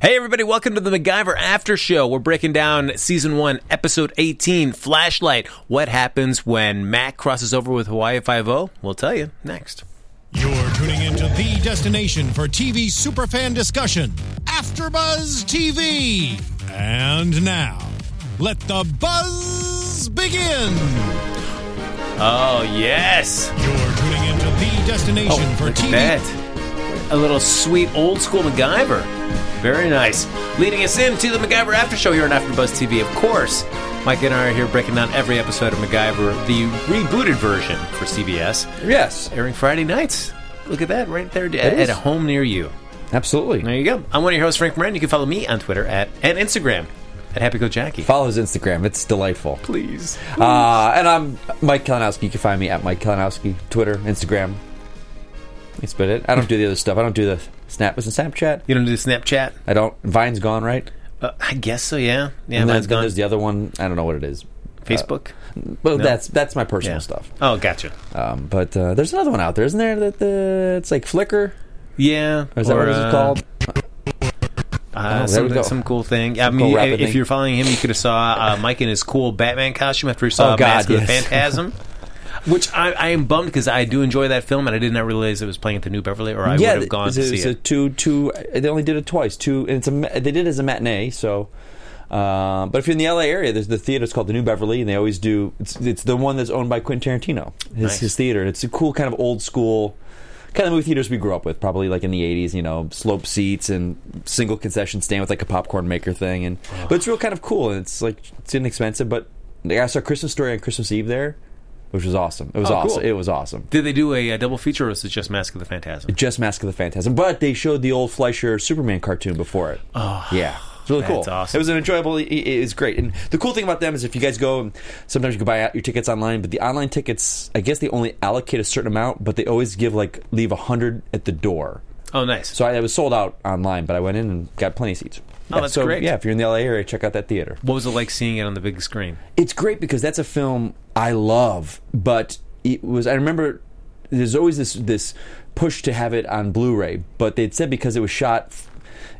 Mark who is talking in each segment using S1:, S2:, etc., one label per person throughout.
S1: Hey, everybody, welcome to the MacGyver After Show. We're breaking down season one, episode 18, Flashlight. What happens when Mac crosses over with Hawaii 5 We'll tell you next.
S2: You're tuning into the destination for TV superfan discussion, AfterBuzz TV. And now, let the buzz begin.
S1: Oh, yes.
S2: You're tuning into the destination oh, for
S1: Look
S2: TV.
S1: at that. A little sweet old school MacGyver. Very nice. Leading us into the MacGyver After Show here on AfterBuzz TV, of course. Mike and I are here breaking down every episode of MacGyver, the rebooted version for CBS,
S3: Yes,
S1: airing Friday nights. Look at that right there at, at a home near you.
S3: absolutely.
S1: There you go. I'm one of your hosts, Frank Moran. You can follow me on Twitter at and Instagram at Happy Go Jackie.
S3: Follow his Instagram; it's delightful.
S1: Please.
S3: Uh, and I'm Mike Kalinowski. You can find me at Mike Kalinowski, Twitter, Instagram. That's about it. I don't do the other stuff. I don't do the Snap. Was it Snapchat?
S1: You don't do Snapchat?
S3: I don't. Vine's gone, right?
S1: Uh, I guess so. Yeah. Yeah.
S3: and then,
S1: Mine's
S3: then
S1: gone.
S3: there's the other one. I don't know what it is.
S1: Facebook.
S3: But
S1: No.
S3: that's that's my personal
S1: yeah.
S3: stuff.
S1: Oh, gotcha.
S3: Um, but uh, there's another one out there, isn't there? That the it's like Flickr.
S1: Yeah.
S3: Or is that what
S1: uh,
S3: it's called?
S1: Uh,
S3: there
S1: some,
S3: we go.
S1: some cool thing. I mean,
S3: cool
S1: if,
S3: rapid
S1: if
S3: thing.
S1: you're following him, you could have saw uh, Mike in his cool Batman costume after he saw
S3: Oh, God,
S1: Mask of the
S3: yes.
S1: Phantasm. Which I, I am bummed because I do enjoy that film, and I did not realize it was playing at the New Beverly, or I would have gone
S3: it's
S1: to
S3: a,
S1: see
S3: it's
S1: it.
S3: a two two. They only did it twice. Two, and it's a. They did it as a matinee. So, uh, but if you're in the LA area, there's the theater. It's called the New Beverly, and they always do. It's it's the one that's owned by Quentin Tarantino. His
S1: Nice.
S3: his theater. It's a cool kind of old school. Kind of movie theaters we grew up with, probably like in the '80s, you know, slope seats and single concession stand with like a popcorn maker thing, and but it's real kind of cool, and it's like it's inexpensive. But I saw Christmas Story on Christmas Eve there, which was awesome. It was
S1: Oh, cool.
S3: awesome. It was awesome.
S1: Did they do a, uh double feature, or was it just Mask of the Phantasm?
S3: Just Mask of the Phantasm. But they showed the old Fleischer Superman cartoon before it. Oh, yeah. It's really cool.
S1: that's awesome.
S3: It was an enjoyable. It, it was great. And the cool thing about them is if you guys go, sometimes you can buy out your tickets online, but the online tickets, I guess they only allocate a certain amount, but they always give like leave a hundred at the door.
S1: Oh, nice.
S3: So I, I was sold out online, but I went in and got plenty of seats.
S1: Oh,
S3: Yeah,
S1: that's
S3: so,
S1: great.
S3: Yeah, if you're in the LA area, check out that theater.
S1: what was it like seeing it on the big screen?
S3: It's great because that's a film I love, but it was. I remember there's always this this push to have it on Blu-ray, but they'd said because it was shot,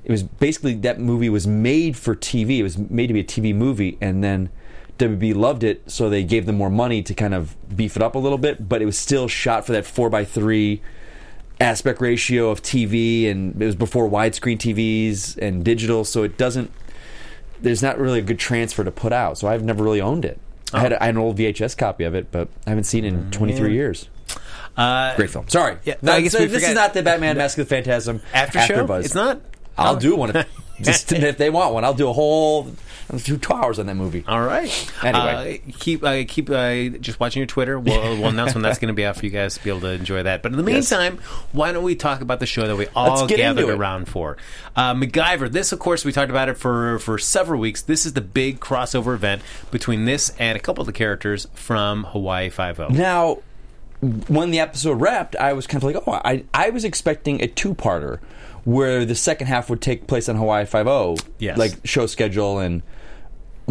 S3: it was basically that movie was made for TV. It was made to be a TV movie, and then WB loved it, so they gave them more money to kind of beef it up a little bit. But it was still shot for that four by three aspect ratio of TV, and it was before widescreen TVs and digital, so it doesn't. There's not really a good transfer to put out, so I've never really owned it. I had, I had an old VHS copy of it, but I haven't seen it in 23 years.
S1: Uh,
S3: Great film. Sorry.
S1: Yeah,
S3: No,
S1: I guess
S3: so this is not the Batman Mask of the Phantasm
S1: after show?
S3: Buzz.
S1: It's not.
S3: I'll
S1: Oh.
S3: do one if, just if they want one. I'll do a whole I'll do two hours on that movie.
S1: All right.
S3: Anyway.
S1: uh, keep uh, keep uh, just watching your Twitter. We'll, we'll announce when that's going to be out for you guys to be able to enjoy that. But in the
S3: Yes.
S1: meantime, why don't we talk about the show that we all gathered around for? Uh, MacGyver. This, of course, we talked about it for for several weeks. This is the big crossover event between this and a couple of the characters from Hawaii Five O.
S3: Now, when the episode wrapped, I was kind of like, oh, I, I was expecting a two parter where the second half would take place on Hawaii Five O,
S1: Yes.
S3: like show schedule and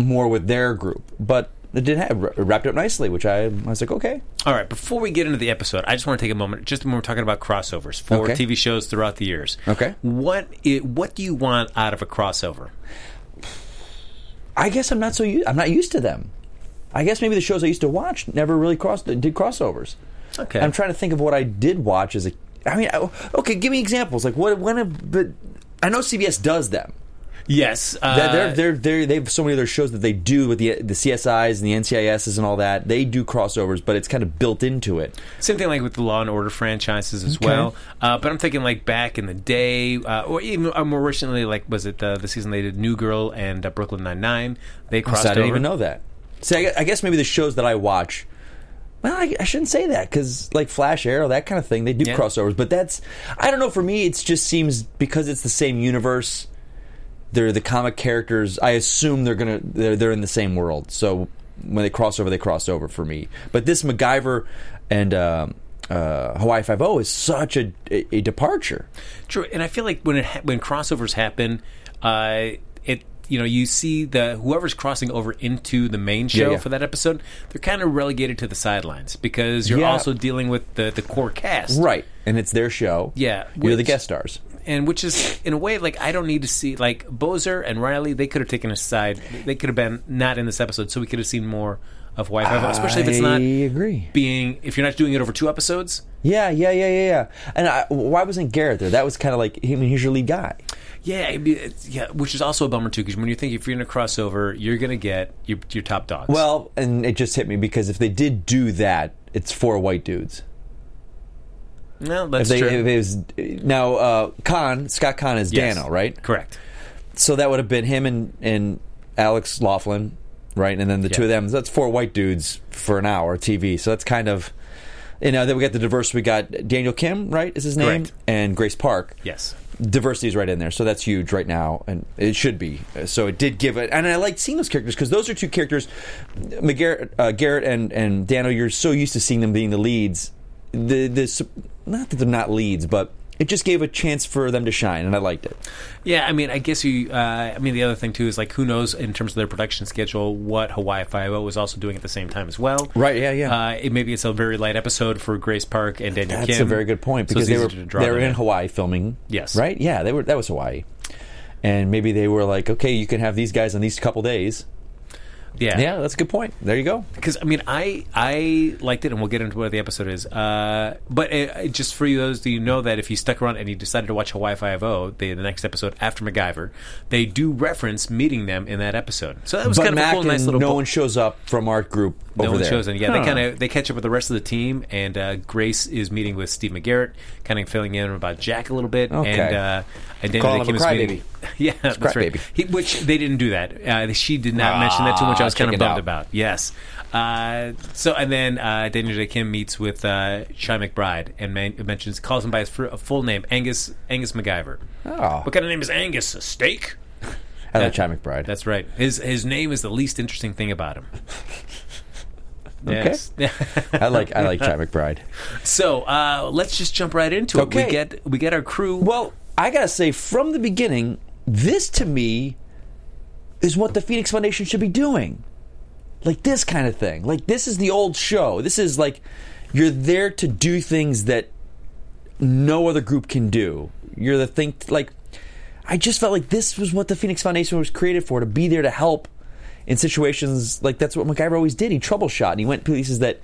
S3: more with their group. But it did have it wrapped up nicely, which I, I was like, okay.
S1: All right, before we get into the episode, I just want to take a moment, just when we're talking about crossovers for
S3: Okay.
S1: TV shows throughout the years.
S3: Okay.
S1: What i what do you want out of a crossover?
S3: I guess I'm not so I'm not used to them. I guess maybe the shows I used to watch never really crossed did crossovers.
S1: Okay.
S3: I'm trying to think of what I did watch as a. I mean, I- okay, give me examples. Like what? When? Have, but I know CBS does them.
S1: Yes, uh,
S3: They're, they're, they're, they're, have so many other shows that they do with the the CSIs and the NCISs and all that. They do crossovers, but it's kind of built into it.
S1: Same thing like with the Law and Order franchises as
S3: Okay.
S1: well. Uh, but I'm thinking like back in the day, uh, or even uh, more recently, like was it uh, the season they did New Girl and uh, Brooklyn Nine Nine? They crossed
S3: So I didn't
S1: over.
S3: even know that. See, I, I guess maybe the shows that I watch. Well, I, I shouldn't say that because like Flash, Arrow, that kind of thing, they do
S1: Yeah.
S3: crossovers. But that's I don't know. For me, it just seems because it's the same universe. They're the comic characters. I assume they're gonna they're, they're in the same world. So when they cross over, they cross over for me. But this MacGyver and um uh, Hawaii Five O is such a, a, a departure.
S1: True, and I feel like when it ha- when crossovers happen, uh, it you know you see the whoever's crossing over into the main show
S3: yeah.
S1: for that episode, they're kind of relegated to the sidelines because you're
S3: Yeah.
S1: also dealing with the the core cast,
S3: Right, and it's their show.
S1: Yeah,
S3: you're the guest stars.
S1: And which is in a way like I don't need to see like Bozer and Riley. They could have taken a side. They could have been not in this episode, so we could have seen more of Five O, especially if it's not
S3: agree.
S1: being if you're not doing it over two episodes.
S3: Yeah, yeah, yeah, yeah, yeah. And I, why wasn't Garrett there? That was kind of like, I mean, he's your lead guy.
S1: Yeah, be- yeah, which is also a bummer too because when you think if you're in a crossover, you're gonna get your, your top dogs.
S3: Well, and it just hit me because if they did do that, it's four white dudes.
S1: No, that's
S3: they,
S1: true.
S3: was now uh, Caan, Scott Caan is
S1: Yes.
S3: Danno, right?
S1: Correct.
S3: So that would have been him and and Alex Laughlin, right? And then the two of them. That's four white dudes for an hour TV. So that's kind of. You know, then we got the diversity. We got Daniel Kim, right? Is his name?
S1: Correct.
S3: And Grace Park.
S1: Yes.
S3: diversity is right in there, so that's huge right now, and it should be. So it did give it, and I liked seeing those characters because those are two characters, McGarrett, uh, Garrett and and Danno. You're so used to seeing them being the leads. The the not that they're not leads, but it just gave a chance for them to shine, and I liked it.
S1: Yeah, I mean, I guess you. Uh, I mean, the other thing too is like, who knows in terms of their production schedule what Hawaii Five O was also doing at the same time as well.
S3: Right, yeah, yeah.
S1: Uh, it, maybe it's a very light episode for Grace Park and Daniel
S3: That's
S1: Kim.
S3: a very good point because
S1: it's
S3: they were
S1: easy to draw
S3: they were
S1: them
S3: in Hawaii filming.
S1: Yes.
S3: right. Yeah, they were. That was Hawaii, and maybe they were like, okay, you can have these guys on these couple days.
S1: Yeah,
S3: Yeah, that's a good point. There you go.
S1: because I mean, I I liked it, and we'll get into what the episode is. Uh, but it, it just for you, those do you know that if you stuck around and you decided to watch Hawaii Five O, the the next episode after MacGyver, they do reference meeting them in that episode. So that was
S3: but
S1: kind
S3: Mac
S1: of a cool, nice
S3: and
S1: little.
S3: no
S1: bo-
S3: one shows up from our group
S1: no
S3: over
S1: one
S3: there.
S1: shows in. Yeah,
S3: Huh.
S1: they kind of they catch up with the rest of the team, and uh, Grace is meeting with Steve McGarrett, kind of filling in about Jack a little bit,
S3: Okay.
S1: and uh, and Daniel
S3: Calling
S1: Kim
S3: him a crybaby.
S1: Yeah, that's right.
S3: crybaby.
S1: He, which they didn't do that. Uh, she did not mention that too much. I was kind of bummed
S3: out.
S1: about. Yes. Uh, so and then uh, Daniel Dae Kim meets with uh, Shy McBride and man- mentions calls him by his fr- full name, Angus Angus MacGyver.
S3: Oh.
S1: What kind of name is Angus? A steak?
S3: I like Chad McBride.
S1: That's right. His his name is the least interesting thing about him. Yes.
S3: I like I like Chad McBride.
S1: So uh, let's just jump right into it.
S3: Okay.
S1: We get we get our crew.
S3: Well, I gotta say, from the beginning, this to me is what the Phoenix Foundation should be doing. Like this kind of thing. Like this is the old show. This is like you're there to do things that no other group can do. You're the thing. Like I just felt like this was what the Phoenix Foundation was created for—to be there to help in situations like that's what MacGyver always did. He troubleshot and he went places that,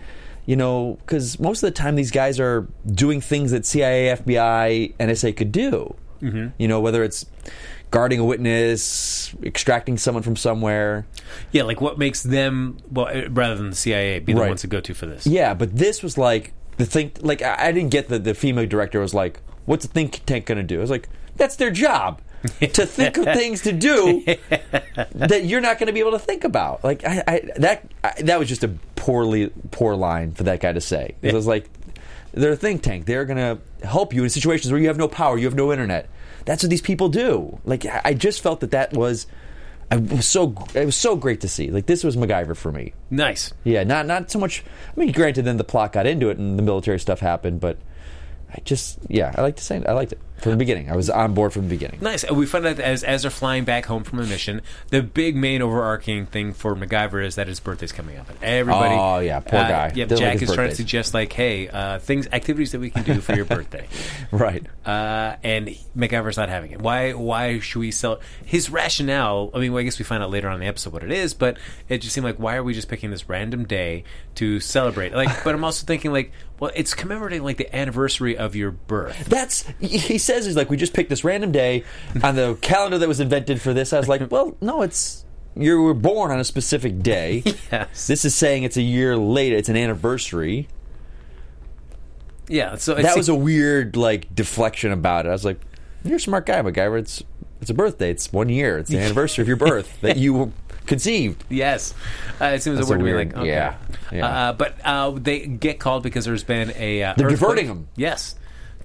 S3: you know, because most of the time these guys are doing things that CIA, FBI, NSA could do. Mm-hmm. You know, whether it's guarding a witness, extracting someone from somewhere.
S1: yeah, like what makes them well uh, rather than the CIA be the
S3: Right.
S1: ones to go to for this.
S3: Yeah, but this was like the thing. Like I, I didn't get that the female director was like, "What's the think tank going to do?" I was like, "That's their job." to think of things to do that you're not going to be able to think about. Like I, I that I, that was just a poorly poor line for that guy to say. 'Cause It was like, they're a think tank. They're going to help you in situations where you have no power, you have no internet. That's what these people do. Like I just felt that that was. I was so it was so great to see. Like this was MacGyver for me.
S1: Nice.
S3: Yeah, not not so much. I mean, granted, then the plot got into it and the military stuff happened, but I just yeah, I like to say. I liked it from the beginning. I was on board from the beginning.
S1: Nice. And we find out that as as they're flying back home from a mission, the big main overarching thing for MacGyver is that his birthday's coming up, and everybody.
S3: Oh, yeah, poor
S1: uh,
S3: guy.
S1: Yep,
S3: Doesn't
S1: Jack
S3: like
S1: is trying to suggest like, hey, uh, things, activities that we can do for your birthday.
S3: Right.
S1: uh, and MacGyver's not having it. Why? Why should we sell? His rationale. I mean, well, I guess we find out later on in the episode what it is, but it just seemed like why are we just picking this random day to celebrate? Like, but I'm also thinking like, well, it's commemorating like the anniversary of your birth.
S3: That's he says he's like we just picked this random day on the calendar that was invented for this. I was like, well, no, it's you were born on a specific day.
S1: Yes.
S3: This is saying it's a year later. It's an anniversary.
S1: Yeah. So
S3: that was a weird like deflection about it. I was like, you're a smart guy, but MacGyver. It's it's a birthday. It's one year. It's the anniversary of your birth that you conceived.
S1: Yes, uh, it seems
S3: That's
S1: a word
S3: a
S1: to me
S3: weird-
S1: like okay.
S3: yeah, yeah.
S1: Uh, but uh, they get called because there's been a uh,
S3: They're
S1: earthquake-
S3: them.
S1: Yes,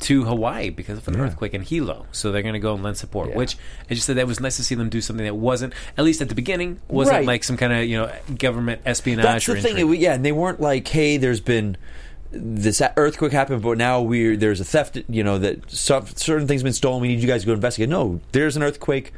S1: to Hawaii because of an earthquake in Hilo, so they're going to go and lend support.
S3: Yeah.
S1: Which I just said that was nice to see them do something that wasn't at least at the beginning wasn't
S3: Right.
S1: like some kind of you know government espionage.
S3: That's the thing. It- yeah, and they weren't like, hey, there's been this earthquake happened, but now we there's a theft. You know that some, certain things have been stolen. We need you guys to go investigate. No, there's an earthquake.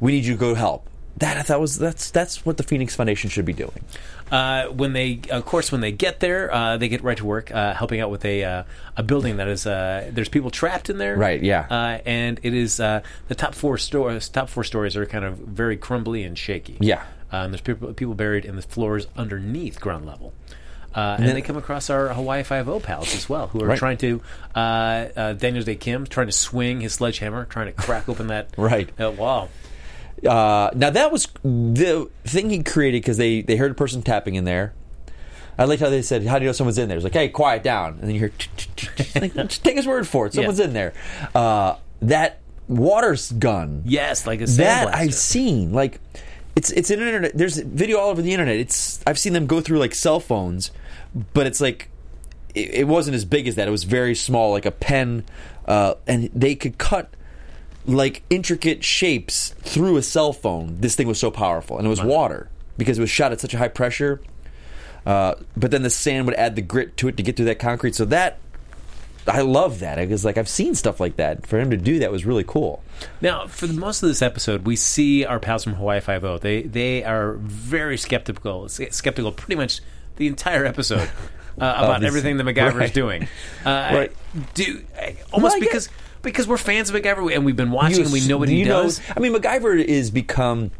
S3: We need you to go help. That I thought was that's that's what the Phoenix Foundation should be doing.
S1: Uh, when they, of course, when they get there, uh, they get right to work uh, helping out with a uh, a building that is uh, there's people trapped in there,
S3: Right, yeah.
S1: uh, and it is uh, the top four stores. Top four stories are kind of very crumbly and shaky.
S3: Yeah.
S1: and there's people people buried in the floors underneath ground level. Uh, and
S3: then-
S1: they come across our Hawaii Five O pals as well, who are
S3: Right.
S1: trying to uh, uh, Daniel Dae Kim trying to swing his sledgehammer, trying to crack open that
S3: Right.
S1: uh, wall.
S3: Uh, now that was the thing he created because they they heard a person tapping in there. I liked how they said, "How do you know someone's in there?" It's like, "Hey, quiet down," and then you hear, like, just take his word for it. Someone's in there. Uh, that water gun.
S1: Yes, like a
S3: that. I've seen. Like, it's it's an internet. There's video all over the internet. It's I've seen them go through like cell phones, but it's like it, it wasn't as big as that. It was very small, like a pen, uh, and they could cut like intricate shapes through a cell phone. This thing was so powerful, and it was water because it was shot at such a high pressure. Uh, but then the sand would add the grit to it to get through that concrete. So that I love that. It was like I've seen stuff like that. For him to do that was really cool.
S1: Now, for the, most of this episode, we see our pals from Hawaii Five O. They they are very skeptical, skeptical, pretty much the entire episode uh, about everything that MacGyver's
S3: right.
S1: doing. Uh,
S3: Right.
S1: Do almost
S3: I get-
S1: because because we're fans of MacGyver and we've been watching and we know what he
S3: know-
S1: does.
S3: I mean, MacGyver is become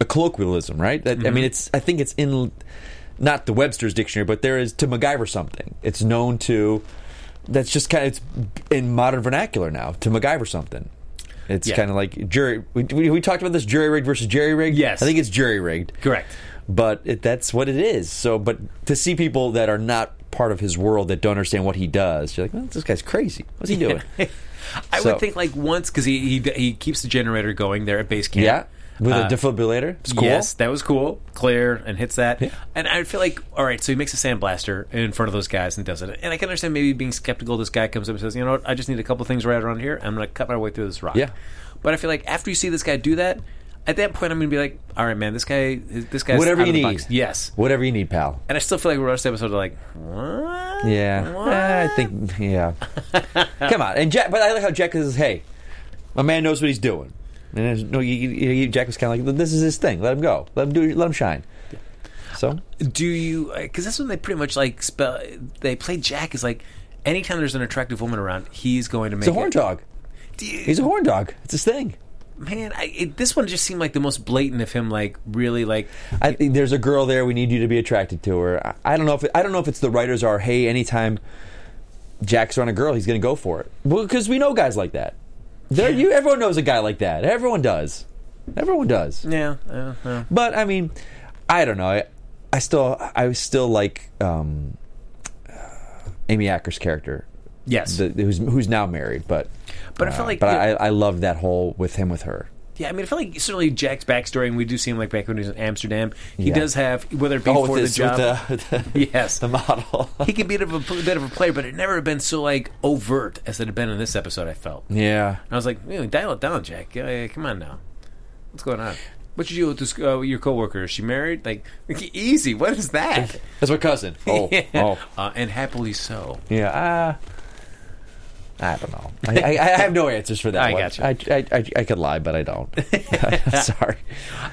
S3: a colloquialism, right? That, I
S1: Mm-hmm.
S3: mean, it's. I think it's in not the Webster's dictionary, but there is to MacGyver something. It's known to. That's just kind of it's in modern vernacular now to MacGyver something. It's
S1: Yeah.
S3: kind of like jury. We, we, we talked about this jury rigged versus jury rigged.
S1: Yes.
S3: I think it's jury rigged.
S1: Correct.
S3: But it, that's what it is. So, but to see people that are not part of his world that don't understand what he does, you're like, well, this guy's crazy. What's he doing?
S1: I
S3: So-
S1: would think like once because he, he he keeps the generator going there at base camp.
S3: yeah, with
S1: Uh,
S3: a defibrillator. It's cool.
S1: Yes, that was cool. Clear and hits that. And I feel like, all right, so he makes a sandblaster in front of those guys and does it. And I can understand maybe being skeptical. This guy comes up and says, you know what, I just need a couple things right around here. I'm going to cut my way through this rock.
S3: Yeah.
S1: But I feel like after you see this guy do that, at that point, I'm going to be like, all right, man, this guy, this guy's
S3: Whatever
S1: out
S3: you
S1: of the
S3: need.
S1: box. Yes.
S3: Whatever you need, pal.
S1: And I still feel like the rest of the episode are like, what?
S3: Yeah,
S1: What?
S3: Eh, I think yeah. Come on, and Jack. But I like how Jack says, "Hey, my man knows what he's doing." And there's no, you, you, you- Jack was kind of like, "This is his thing. Let him go. Let him do. Let him shine." So
S1: Do you? Because that's when they pretty much like spell. They play Jack is like anytime there's an attractive woman around, he's going to make
S3: he's a horn
S1: it.
S3: dog.
S1: Do you-
S3: He's a horn dog. It's his thing.
S1: Man, I, it, this one just seemed like the most blatant of him, like really like.
S3: I think there's a girl there. We need you to be attracted to her. I, I don't know if it, I don't know if it's the writers are. Hey, anytime Jack's around a girl, he's going to go for it. Well, because we know guys like that. There, you everyone knows a guy like that. Everyone does. Everyone does.
S1: Yeah, uh, uh.
S3: But I mean, I don't know. I, I still, I still like um, Amy Acker's character,
S1: yes,
S3: the, who's who's now married. But
S1: But I feel
S3: uh,
S1: like-
S3: but
S1: yeah.
S3: I, I loved that whole with him with her.
S1: yeah. I mean, I feel like certainly Jack's backstory, and we do see him like back when he was in Amsterdam. He
S3: Yeah.
S1: does have whether it be
S3: Oh,
S1: for the job.
S3: with the, the
S1: Yes.
S3: the model.
S1: he could be a bit of a, bit of a player, but it never had been so like overt as it had been in this episode. I felt.
S3: yeah.
S1: And I was like, "Man, dial it down, Jack. Yeah, come on now. What's going on? What you do with this, uh, your coworker? Is she married? Like, easy. What is that?
S3: That's my cousin. Oh,
S1: Yeah.
S3: oh,
S1: Uh, and happily so.
S3: yeah. Uh, I don't know. I, I, I have no answers for that.
S1: I
S3: one.
S1: gotcha.
S3: I, I, I, I could lie, but I don't. Sorry.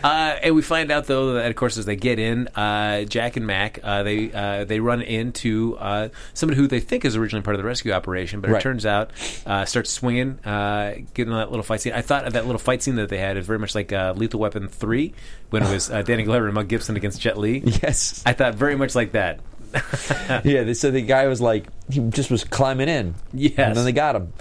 S1: Uh, and we find out though that of course as they get in, uh, Jack and Mac uh, they uh, they run into uh, somebody who they think is originally part of the rescue operation, but it turns out uh, starts swinging, uh, getting that little fight scene. I thought of that little fight scene that they had is very much like uh, Lethal Weapon three when it was uh, Danny Glover and Mel Gibson against Jet Li.
S3: Yes.
S1: I thought very much like that.
S3: yeah. They, so the guy was like, he just was climbing in.
S1: Yes.
S3: And then they got him.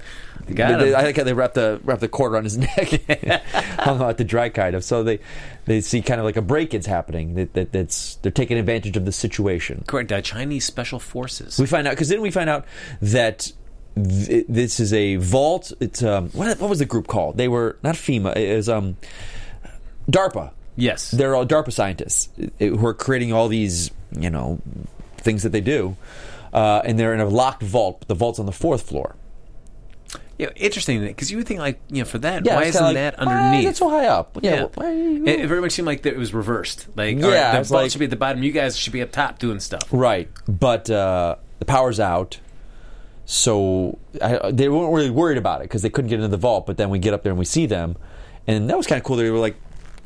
S1: They got
S3: They-
S1: him.
S3: I think they wrapped the wrapped the cord around his neck, hung out to dry, kind of. So they they see kind of like a break-ins happening. That, that that's they're taking advantage of the situation.
S1: Correct. Uh, Chinese special forces.
S3: We find out because then we find out that th- this is a vault. It's um what what was the group called? They were not FEMA. It was um DARPA.
S1: yes.
S3: They're all DARPA scientists uh, who are creating all these you know things that they do, uh, and they're in a locked vault. The vault's on the fourth floor.
S1: Yeah, interesting because you would think like you know for that
S3: Yeah,
S1: why isn't
S3: like,
S1: that underneath?
S3: It's so high up. Yeah.
S1: Yeah, it, it very much seemed like it was reversed. Like,
S3: Yeah,
S1: right, the vault
S3: like-
S1: should be at the bottom. You guys should be up top doing stuff.
S3: Right, but uh, the power's out, so I, they weren't really worried about it because they couldn't get into the vault. But then we get up there and we see them, and that was kind of cool. They were like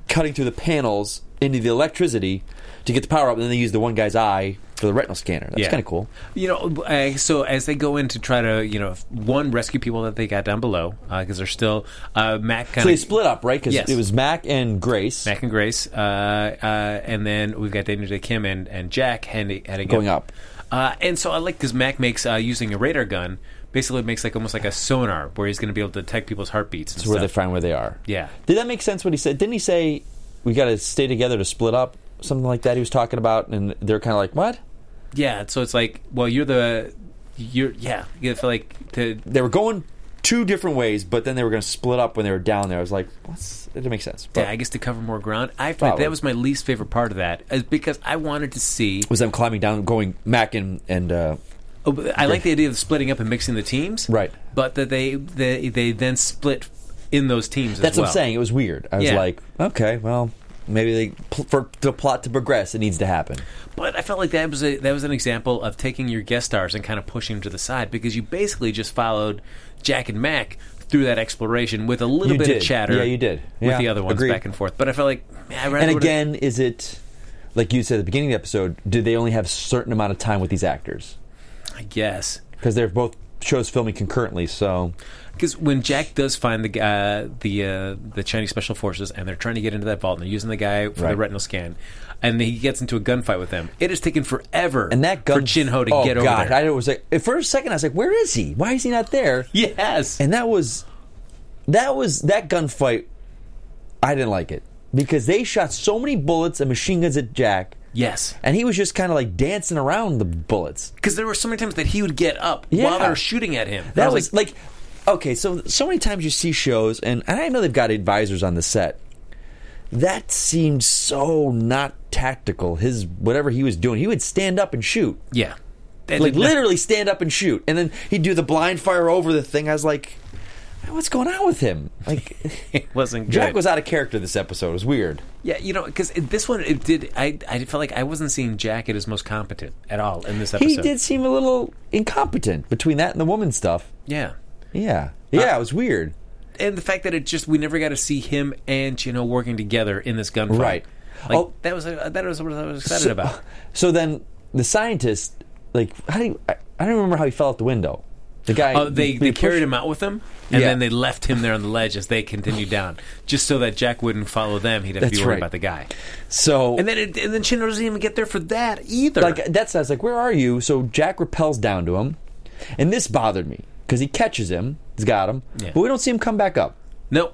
S3: cutting through the panels into the electricity to get the power up, and then they use the one guy's eye for the retinal scanner. That's
S1: Yeah.
S3: kind of cool.
S1: You know, uh, so as they go in to try to, you know, one rescue people that they got down below because they're still uh, Mac kind
S3: So they
S1: of
S3: split up, right? Because
S1: Yes.
S3: it was Mac and Grace
S1: Mac and Grace, uh, uh, and then we've got Daniel Dae Kim and, and Jack heading, heading
S3: going up.
S1: Uh, and so I like because Mac makes uh, using a radar gun basically makes like almost like a sonar where he's going to be able to detect people's heartbeats. And
S3: to where they
S1: stuff.
S3: find where they are.
S1: Yeah.
S3: Did that make sense? What he said? Didn't he say we got to stay together to split up? Something like that. He was talking about, and they're kind of like, "What?"
S1: Yeah, so it's like, well, you're the, you're yeah, you feel like to
S3: They were going two different ways, but then they were going to split up when they were down there. I was like, "What's?" It didn't make sense. But
S1: yeah, I guess to cover more ground. I that was my least favorite part of that, is because I wanted to see.
S3: was them climbing down, going Mac and and uh,
S1: Oh, I like the idea of splitting up and mixing the teams,
S3: Right.
S1: But that they they they then split in those teams.
S3: that's
S1: as well.
S3: what I'm saying. It was weird. I was
S1: Yeah.
S3: like, okay, well, maybe for the plot to progress, it needs to happen.
S1: But I felt like that was a, that was an example of taking your guest stars and kind of pushing them to the side because you basically just followed Jack and Mac through that exploration with a little
S3: You
S1: bit
S3: did.
S1: of chatter.
S3: Yeah, you did.
S1: with
S3: Yeah,
S1: the other ones
S3: agreed.
S1: back and forth. But I felt like man, I
S3: And
S1: would've-
S3: again, is it like you said at the beginning of the episode? Do they only have a certain amount of time with these actors?
S1: I guess
S3: Because they're both shows filming concurrently. So
S1: because when Jack does find the uh, the uh, the Chinese special forces and they're trying to get into that vault and they're using the guy for the retinal scan. And he gets into a gunfight with them. It has taken forever
S3: and that gun
S1: for Chin Ho to
S3: oh,
S1: get over
S3: God,
S1: there.
S3: I was like, for a second, I was like, where is he? Why is he not there?
S1: yes,
S3: And that was that was that gunfight. I didn't like it because they shot so many bullets and machine guns at Jack,
S1: yes.
S3: and he was just kind of like dancing around the bullets.
S1: Because there were so many times that he would get up
S3: Yeah.
S1: while they were shooting at him. I
S3: That was like, okay, so so many times you see shows, and, and I know they've got advisors on the set. That seemed so not tactical. His whatever he was doing, he would stand up and shoot,
S1: yeah,
S3: like
S1: did not-
S3: literally stand up and shoot, and then he'd do the blind fire over the thing. I was like, what's going on with him? Like,
S1: It wasn't good.
S3: Jack was out of character this episode. It was weird.
S1: Yeah, you know, because this one it did. I I felt like I wasn't seeing Jack at his most competent at all in this episode.
S3: He did seem a little incompetent between that and the woman stuff.
S1: yeah.
S3: Yeah, yeah, it was weird.
S1: And the fact that it just we never got to see him and Chin Ho working together in this gunfight.
S3: Right.
S1: Like
S3: Oh.
S1: that was uh, that was what I was excited
S3: so,
S1: about.
S3: So then the scientist, like, how do you, I, I don't remember how he fell out the window. The guy.
S1: Oh, they
S3: he
S1: they
S3: pushed-
S1: carried him out with them, and
S3: Yeah.
S1: then they left him there on the ledge as they continued down, just so that Jack wouldn't follow them. He'd have to
S3: That's
S1: be worried
S3: right.
S1: about the guy.
S3: So
S1: And then it, and then Chin Ho doesn't even get there for that either.
S3: like that's I was like, where are you? So Jack repels down to him, and this bothered me because he catches him, he's got him,
S1: Yeah.
S3: but we don't see him come back up.
S1: nope.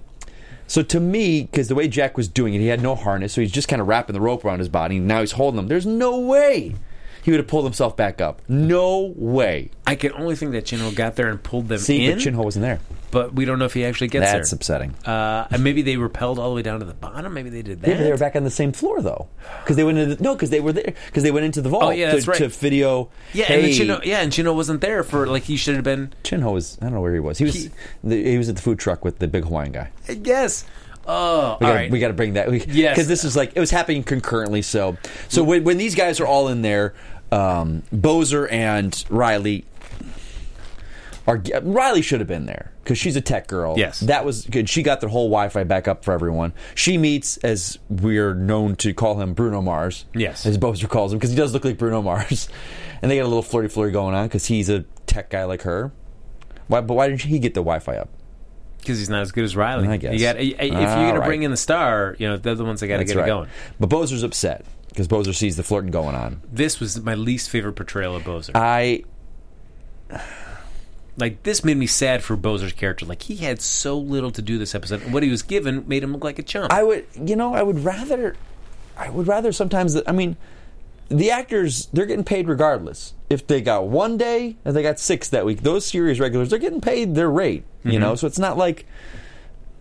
S3: So to me, because the way Jack was doing it, he had no harness, so he's just kind of wrapping the rope around his body. And now he's holding them. There's no way he would have pulled himself back up. No way.
S1: I can only think that Chin Ho got there and pulled them
S3: See,
S1: in,
S3: but Chin Ho wasn't there.
S1: But we don't know if he actually gets
S3: That's
S1: there.
S3: That's upsetting.
S1: Uh, and maybe they repelled all the way down to the bottom. Maybe they did that.
S3: Maybe they were back on the same floor though, because they went into the, no, because they were there because they went into the vault
S1: Oh, yeah,
S3: to,
S1: that's right.
S3: to video.
S1: Yeah,
S3: hey,
S1: and Chin Ho, yeah, and Chin Ho wasn't there for like he should have been.
S3: Chin Ho was I don't know where he was. He was
S1: He-
S3: the, he was at the food truck with the big Hawaiian guy.
S1: Yes. Oh,
S3: We
S1: all
S3: got
S1: right.
S3: we got to bring that
S1: Yes.
S3: because this is like it was happening concurrently. So so when, when these guys are all in there, um, Bozer and Riley. Are, Riley should have been there because she's a tech girl.
S1: Yes.
S3: that was good. She got their whole Wi-Fi back up for everyone. She meets, as we're known to call him, Bruno Mars.
S1: Yes.
S3: as Bozer calls him because he does look like Bruno Mars, and they got a little flirty flirty going on because he's a tech guy like her. Why? But why didn't he get the Wi-Fi up?
S1: because he's not as good as Riley.
S3: I guess.
S1: You got if you're going to bring in the star, you know they're the ones that got to get
S3: right.
S1: it going.
S3: But Bozer's upset because Bozer sees the flirting going on.
S1: This was my least favorite portrayal of Bozer.
S3: I
S1: like this made me sad for Bozer's character. Like he had so little to do this episode, and what he was given made him look like a chump.
S3: I would you know I would rather I would rather sometimes that I mean the actors they're getting paid regardless. If they got one day, if they got six that week, those series regulars they're getting paid their rate. You
S1: Mm-hmm.
S3: know, so it's not like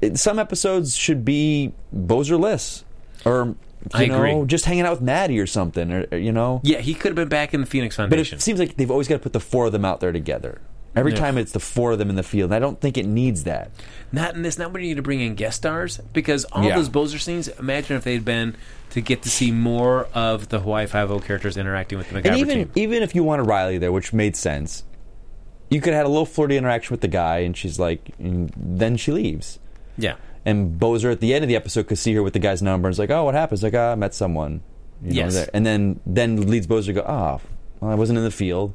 S3: it, some episodes should be Bozerless or you
S1: I
S3: know
S1: agree.
S3: just hanging out with Matty or something or, or, you know.
S1: yeah, he could have been back in the Phoenix Foundation.
S3: But it seems like they've always got to put the four of them out there together. Every
S1: Yeah.
S3: time it's the four of them in the field. I don't think it needs that.
S1: not in this. Not when you need to bring in guest stars because all
S3: Yeah.
S1: those Bozer scenes. Imagine if they'd been to get to see more of the Hawaii Five O characters interacting with the MacGyver
S3: And even
S1: team.
S3: even if you wanted Riley there, which made sense, you could have had a little flirty interaction with the guy, and she's like, and then she leaves.
S1: Yeah,
S3: and Bozer at the end of the episode could see her with the guy's number and is like, "Oh, what happens?" Like, "Oh, I met someone." You know,
S1: Yes.
S3: there. and then then leads Bozer to go, "Oh, well, I wasn't in the field.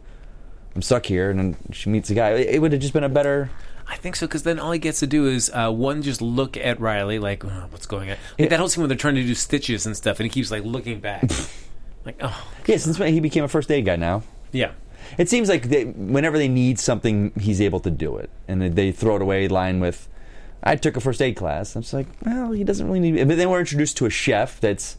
S3: I'm stuck here." And then she meets a guy. It, it would have just been a better.
S1: I think so because then all he gets to do is uh, one just look at Riley like oh, what's going on. Like that whole scene when they're trying to do stitches and stuff, and he keeps like looking back, like oh
S3: Yeah, since when he became a first aid guy now.
S1: yeah.
S3: It seems like they, whenever they need something, he's able to do it, and they- they throw it away. Line with, "I took a first aid class." I'm just like, well, he doesn't really need. It. But then we're introduced to a chef that's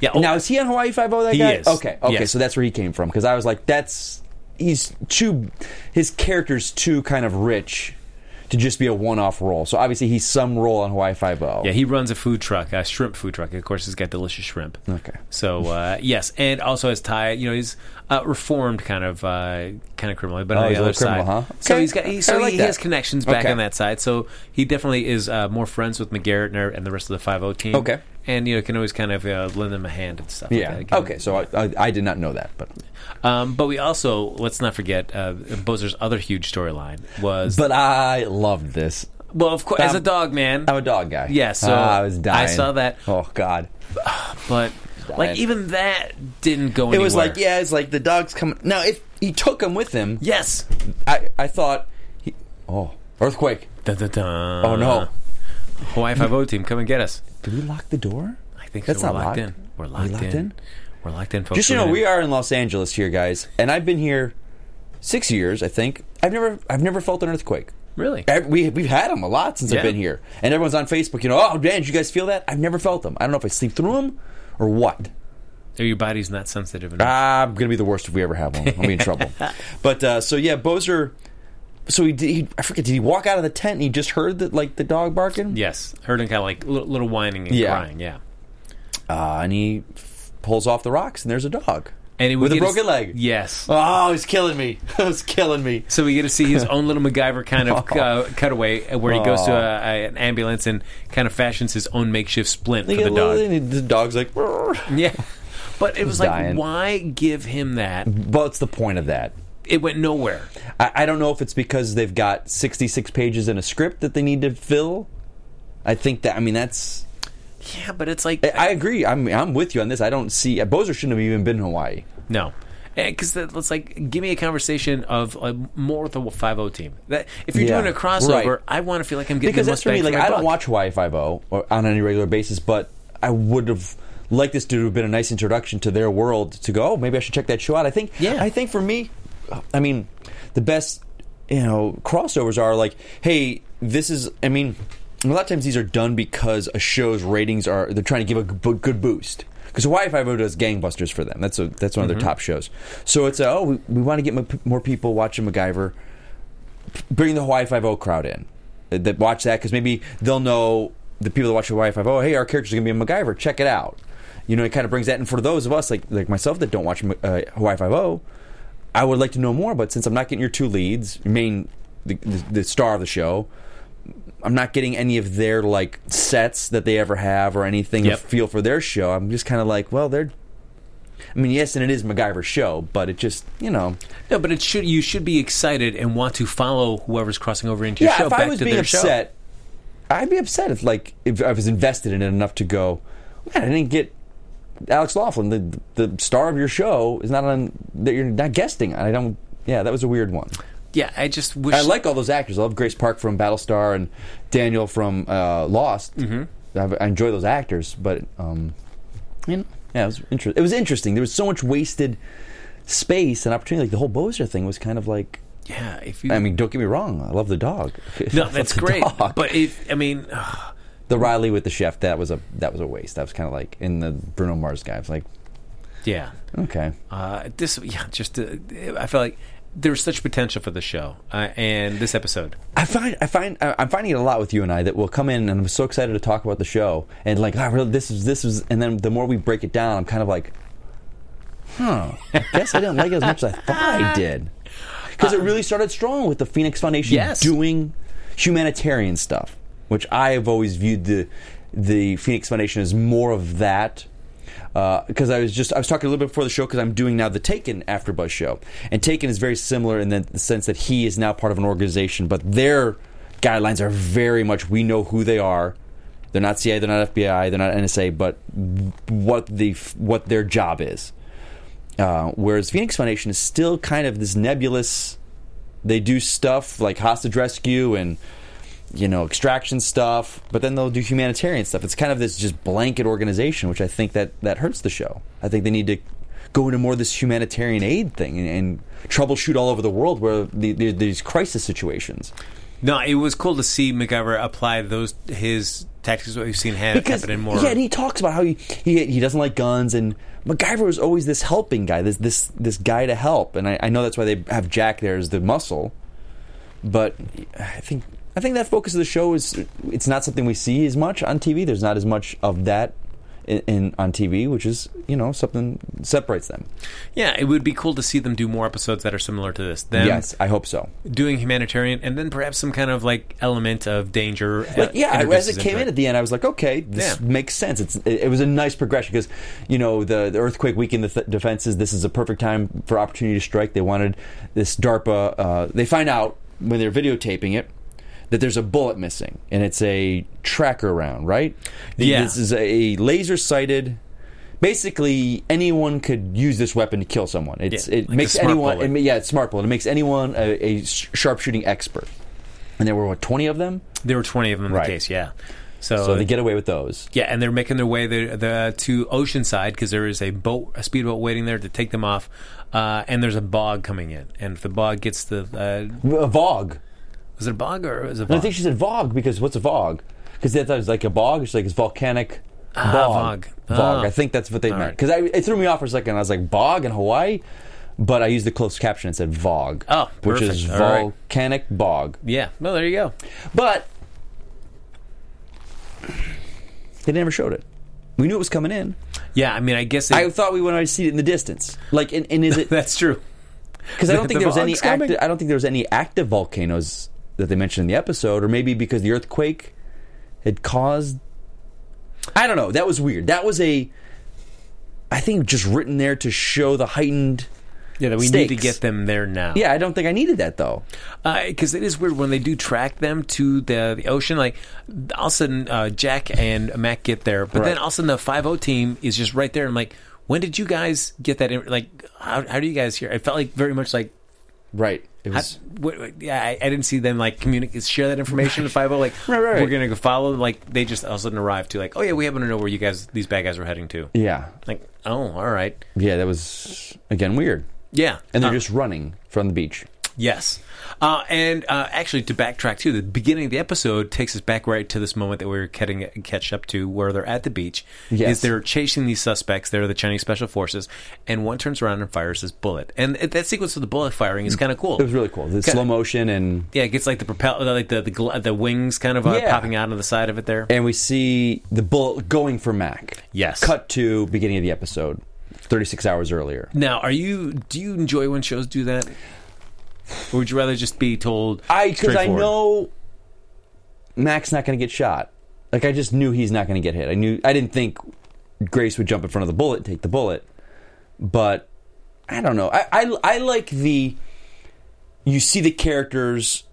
S1: Yeah. Oh,
S3: now is he on Hawaii Five O? That
S1: He
S3: guy?
S1: is.
S3: Okay, okay,
S1: Yes.
S3: so that's where he came from because I was like, that's he's too. His character's too kind of rich to just be a one-off role. So obviously he's some role on Hawaii Five O.
S1: yeah, he runs a food truck, a shrimp food truck. Of course, he's got delicious shrimp.
S3: Okay.
S1: So uh, yes, and also as Ty. You know, he's uh, reformed kind of uh, kind of criminally, but
S3: Oh,
S1: on
S3: he's
S1: the
S3: a
S1: other
S3: little criminal,
S1: side.
S3: huh?
S1: So
S3: Okay.
S1: he's got he, so
S3: I like
S1: he
S3: that.
S1: has connections back
S3: Okay.
S1: on that side. So he definitely is uh, more friends with McGarrett and, and the rest of the Five O team.
S3: Okay.
S1: and you know can always kind of uh, lend them a hand and stuff. like
S3: Yeah.
S1: that. Give
S3: Okay. So I, I, I did not know that, but
S1: Um, but we also let's not forget uh, Bozer's other huge storyline was
S3: but I loved this.
S1: well, of course, as a
S3: I'm-
S1: dog man.
S3: I'm a dog guy.
S1: Yeah, so
S3: Ah, I was dying.
S1: I saw that.
S3: Oh God.
S1: but like even that didn't go
S3: It
S1: anywhere.
S3: was like, yeah, it's like the dog's coming. Now, if he took him with him,
S1: yes.
S3: I, I thought, he, oh, earthquake.
S1: Dun, dun, dun.
S3: Oh no,
S1: Hawaii Five O team, come and get us.
S3: did we lock the door?
S1: I think
S3: That's
S1: so. We're
S3: not
S1: locked
S3: locked.
S1: in. We're locked,
S3: locked
S1: in.
S3: in?
S1: We're locked in, folks.
S3: Just so you
S1: We're
S3: know,
S1: gonna-
S3: we are in Los Angeles here, guys, and I've been here six years, I think. I've never, I've never felt an earthquake.
S1: really.
S3: We we've had them a lot since
S1: Yeah.
S3: I've been here, and everyone's on Facebook. You know, oh man, did you guys feel that? I've never felt them. I don't know if I sleep through them or what.
S1: Or your body's not sensitive enough.
S3: I'm gonna be the worst if we ever have one. I'll be in trouble. But uh, so yeah, Bozer. So he, did, he, I forget. Did he walk out of the tent and he just heard the, like the dog barking?
S1: yes, heard him kind of like little, little whining and
S3: Yeah.
S1: crying. Yeah.
S3: Uh, and he f- pulls off the rocks and there's a dog.
S1: And we
S3: With a
S1: get to
S3: broken
S1: s-
S3: leg.
S1: Yes.
S3: Oh, he's killing me. it's killing me.
S1: So we get to see his own little MacGyver kind of uh, cutaway uh, where he goes to
S3: Oh.
S1: a, a, an ambulance and kind of fashions his own makeshift splint
S3: Look
S1: for the dog.
S3: and the dog's like, "Brr."
S1: Yeah. But it was like,
S3: dying.
S1: why give him that?
S3: what's the point of that?
S1: It went nowhere.
S3: I, I don't know if it's because they've got 66 pages in a script that they need to fill. I think that, I mean, that's.
S1: Yeah, but it's like
S3: I, I agree. I'm, I'm with you on this. I don't see. Bozer shouldn't have even been in Hawaii.
S1: no, because it's like give me a conversation of uh, more with the five O team. That if you're
S3: Yeah,
S1: doing a crossover,
S3: right.
S1: I want to feel like I'm getting
S3: because
S1: the
S3: that's for me. Like
S1: for my
S3: I don't watch Hawaii Five O on any regular basis, but I would have liked this to have been a nice introduction to their world. To go, oh, maybe I should check that show out. I think.
S1: Yeah.
S3: I think for me, I mean, the best you know crossovers are like, hey, this is. I mean, a lot of times these are done because a show's ratings are they're trying to give a g- good boost. Because Hawaii Five O does gangbusters for them. That's a that's one of their top shows. So it's a, oh we, we want to get m- more people watching MacGyver bring the Hawaii Five O crowd in uh, that watch that because maybe they'll know the people that watch Hawaii Five O. Hey, our character's gonna be a MacGyver. Check it out. You know, it kind of brings that. And for those of us like like myself that don't watch uh, Hawaii Five O, I would like to know more. But since I'm not getting your two leads, your main the, the, the star of the show. I'm not getting any of their like sets that they ever have or anything
S1: Yep.
S3: to feel for their show. I'm just kind of like, well, they're. I mean, yes, and it is MacGyver's show, but it just, you know,
S1: No, but it should you should be excited and want to follow whoever's crossing over into your
S3: yeah,
S1: show
S3: if
S1: back
S3: I was
S1: to
S3: being
S1: their show.
S3: upset, I'd be upset if like if I was invested in it enough to go. Man, I didn't get Alex Laughlin, the the star of your show, is not on that you're not guesting. I don't. Yeah, that was a weird one.
S1: Yeah, I just wish
S3: I like all those actors. I love Grace Park from Battlestar and Daniel from uh, Lost. Mm-hmm. I, I enjoy those actors, but um, you know, yeah, it was inter- It was interesting. There was so much wasted space and opportunity. Like the whole Bozer thing was kind of like.
S1: Yeah, if you
S3: I mean, don't get me wrong. I love the dog.
S1: No, that's great.
S3: dog.
S1: But if I mean ugh,
S3: The Riley with the chef, that was a that was a waste. That was kind of like in the Bruno Mars guy. I was like,
S1: yeah.
S3: okay,
S1: Uh, this yeah, just uh, I feel like there's such potential for the show. Uh, and this episode.
S3: I find I find I- I'm finding it a lot with you and I that we'll come in and I'm so excited to talk about the show and like, ah, really, this is this is, and then the more we break it down, I'm kind of like, huh, I guess I didn't like it as much as I thought I did because it really started strong with the Phoenix Foundation
S1: Yes.
S3: doing humanitarian stuff, which I have always viewed the the Phoenix Foundation as more of that. Because I was just I was talking a little bit before the show because I'm doing now the Taken AfterBuzz show, and Taken is very similar in the, the sense that he is now part of an organization, but their guidelines are very much we know who they are. They're not CIA, they're not FBI, they're not NSA, but what the what their job is. Uh, whereas Phoenix Foundation is still kind of this nebulous. They do stuff like hostage rescue and you know extraction stuff, but then they'll do humanitarian stuff. It's kind of this just blanket organization, which I think that that hurts the show. I think they need to go into more of this humanitarian aid thing and, and troubleshoot all over the world where the, the, these crisis situations.
S1: No, it was cool to see MacGyver apply those his tactics that we've seen ha-
S3: because
S1: happen in more.
S3: yeah, and he talks about how he, he he doesn't like guns, and MacGyver was always this helping guy, this this this guy to help, and I, I know that's why they have Jack there as the muscle, but I think I think that focus of the show is it's not something we see as much on TV. There's not as much of that in, in on TV, which is you know something separates them.
S1: yeah, it would be cool to see them do more episodes that are similar to this. Them
S3: yes, I hope so.
S1: doing humanitarian, and then perhaps some kind of like element of danger.
S3: Like, yeah, as it came in at the end, I was like, okay, this
S1: Yeah.
S3: makes sense. It's it, it was a nice progression because you know the, the earthquake weakened the th- defenses. This is a perfect time for opportunity to strike. They wanted this DARPA. Uh, they find out when they're videotaping it that there's a bullet missing, and it's a tracker round, right?
S1: Yeah.
S3: this is a laser sighted. Basically, anyone could use this weapon to kill someone. It's
S1: Yeah,
S3: it
S1: like
S3: makes anyone. It, yeah, it's smart bullet. It makes anyone a, a sharpshooting expert. And there were what twenty of them.
S1: There were twenty of them in
S3: Right.
S1: the case. Yeah. So,
S3: So they get away with those.
S1: yeah, and they're making their way the, the to Oceanside because there is a boat, a speedboat waiting there to take them off, uh, and there's a bog coming in. And if the bog gets the, uh,
S3: A vog.
S1: Was it a bog or was it a
S3: And I think she said vog because what's a vog? Because they thought it was like a bog. It's like it's volcanic.
S1: Ah. vog.
S3: vog.
S1: Ah.
S3: I think that's what they meant. Because it threw me off for a second. I was like bog in Hawaii, but I used the closed caption and said vog.
S1: Oh,
S3: which
S1: perfect.
S3: is
S1: All right.
S3: volcanic bog.
S1: yeah. Well, there you go.
S3: But they never showed it. We knew it was coming in.
S1: Yeah, I mean, I guess it,
S3: I thought we wanted to see it in the distance. Like, and, and is it
S1: that's true.
S3: Because I don't think
S1: the
S3: there was any active. I don't think there was any active volcanoes that they mentioned in the episode, or maybe because the earthquake had caused. I don't know. That was weird. That was a. I think just written there to show the heightened.
S1: Yeah, that we need to get them there now.
S3: Yeah, I don't think I needed that though.
S1: because it is weird when they do track them to the the ocean. Like all of a sudden, uh, Jack and Mac get there, but then all of a sudden the five O team is just right there. I'm like, when did you guys get that? In, like, how how do you guys hear? It felt like very much like.
S3: Right. It was.
S1: yeah, I, I didn't see them like communicate, share that information to Five O. Like,
S3: Right, right, right.
S1: we're gonna go follow. them. Like, they just all of a sudden arrived to like, oh yeah, we happen to know where you guys, these bad guys, are heading to.
S3: yeah.
S1: Like, oh, all right,
S3: Yeah. That was again weird.
S1: yeah,
S3: And they're
S1: Uh,
S3: just running from the beach.
S1: Yes. Uh, and uh, actually, to backtrack too, the beginning of the episode takes us back right to this moment that we were getting catch up to, where they're at the beach.
S3: Yes.
S1: Is they're chasing these suspects? They're the Chinese special forces, and one turns around and fires his bullet. And that sequence of the bullet firing is kind of cool.
S3: It was really cool. The slow motion and
S1: Yeah, it gets like the propel, like the the, the wings kind of uh,
S3: Yeah.
S1: popping out of the side of it there.
S3: and we see the bullet going for Mac.
S1: Yes.
S3: Cut to beginning of the episode, thirty six hours earlier.
S1: Now, are you? Do you enjoy when shows do that? Or would you rather just be told?
S3: I because I
S1: straightforward?
S3: know Mac's not going to get shot. Like I just knew he's not going to get hit. I knew I didn't think Grace would jump in front of the bullet and take the bullet, but I don't know. I I, I like the you see the characters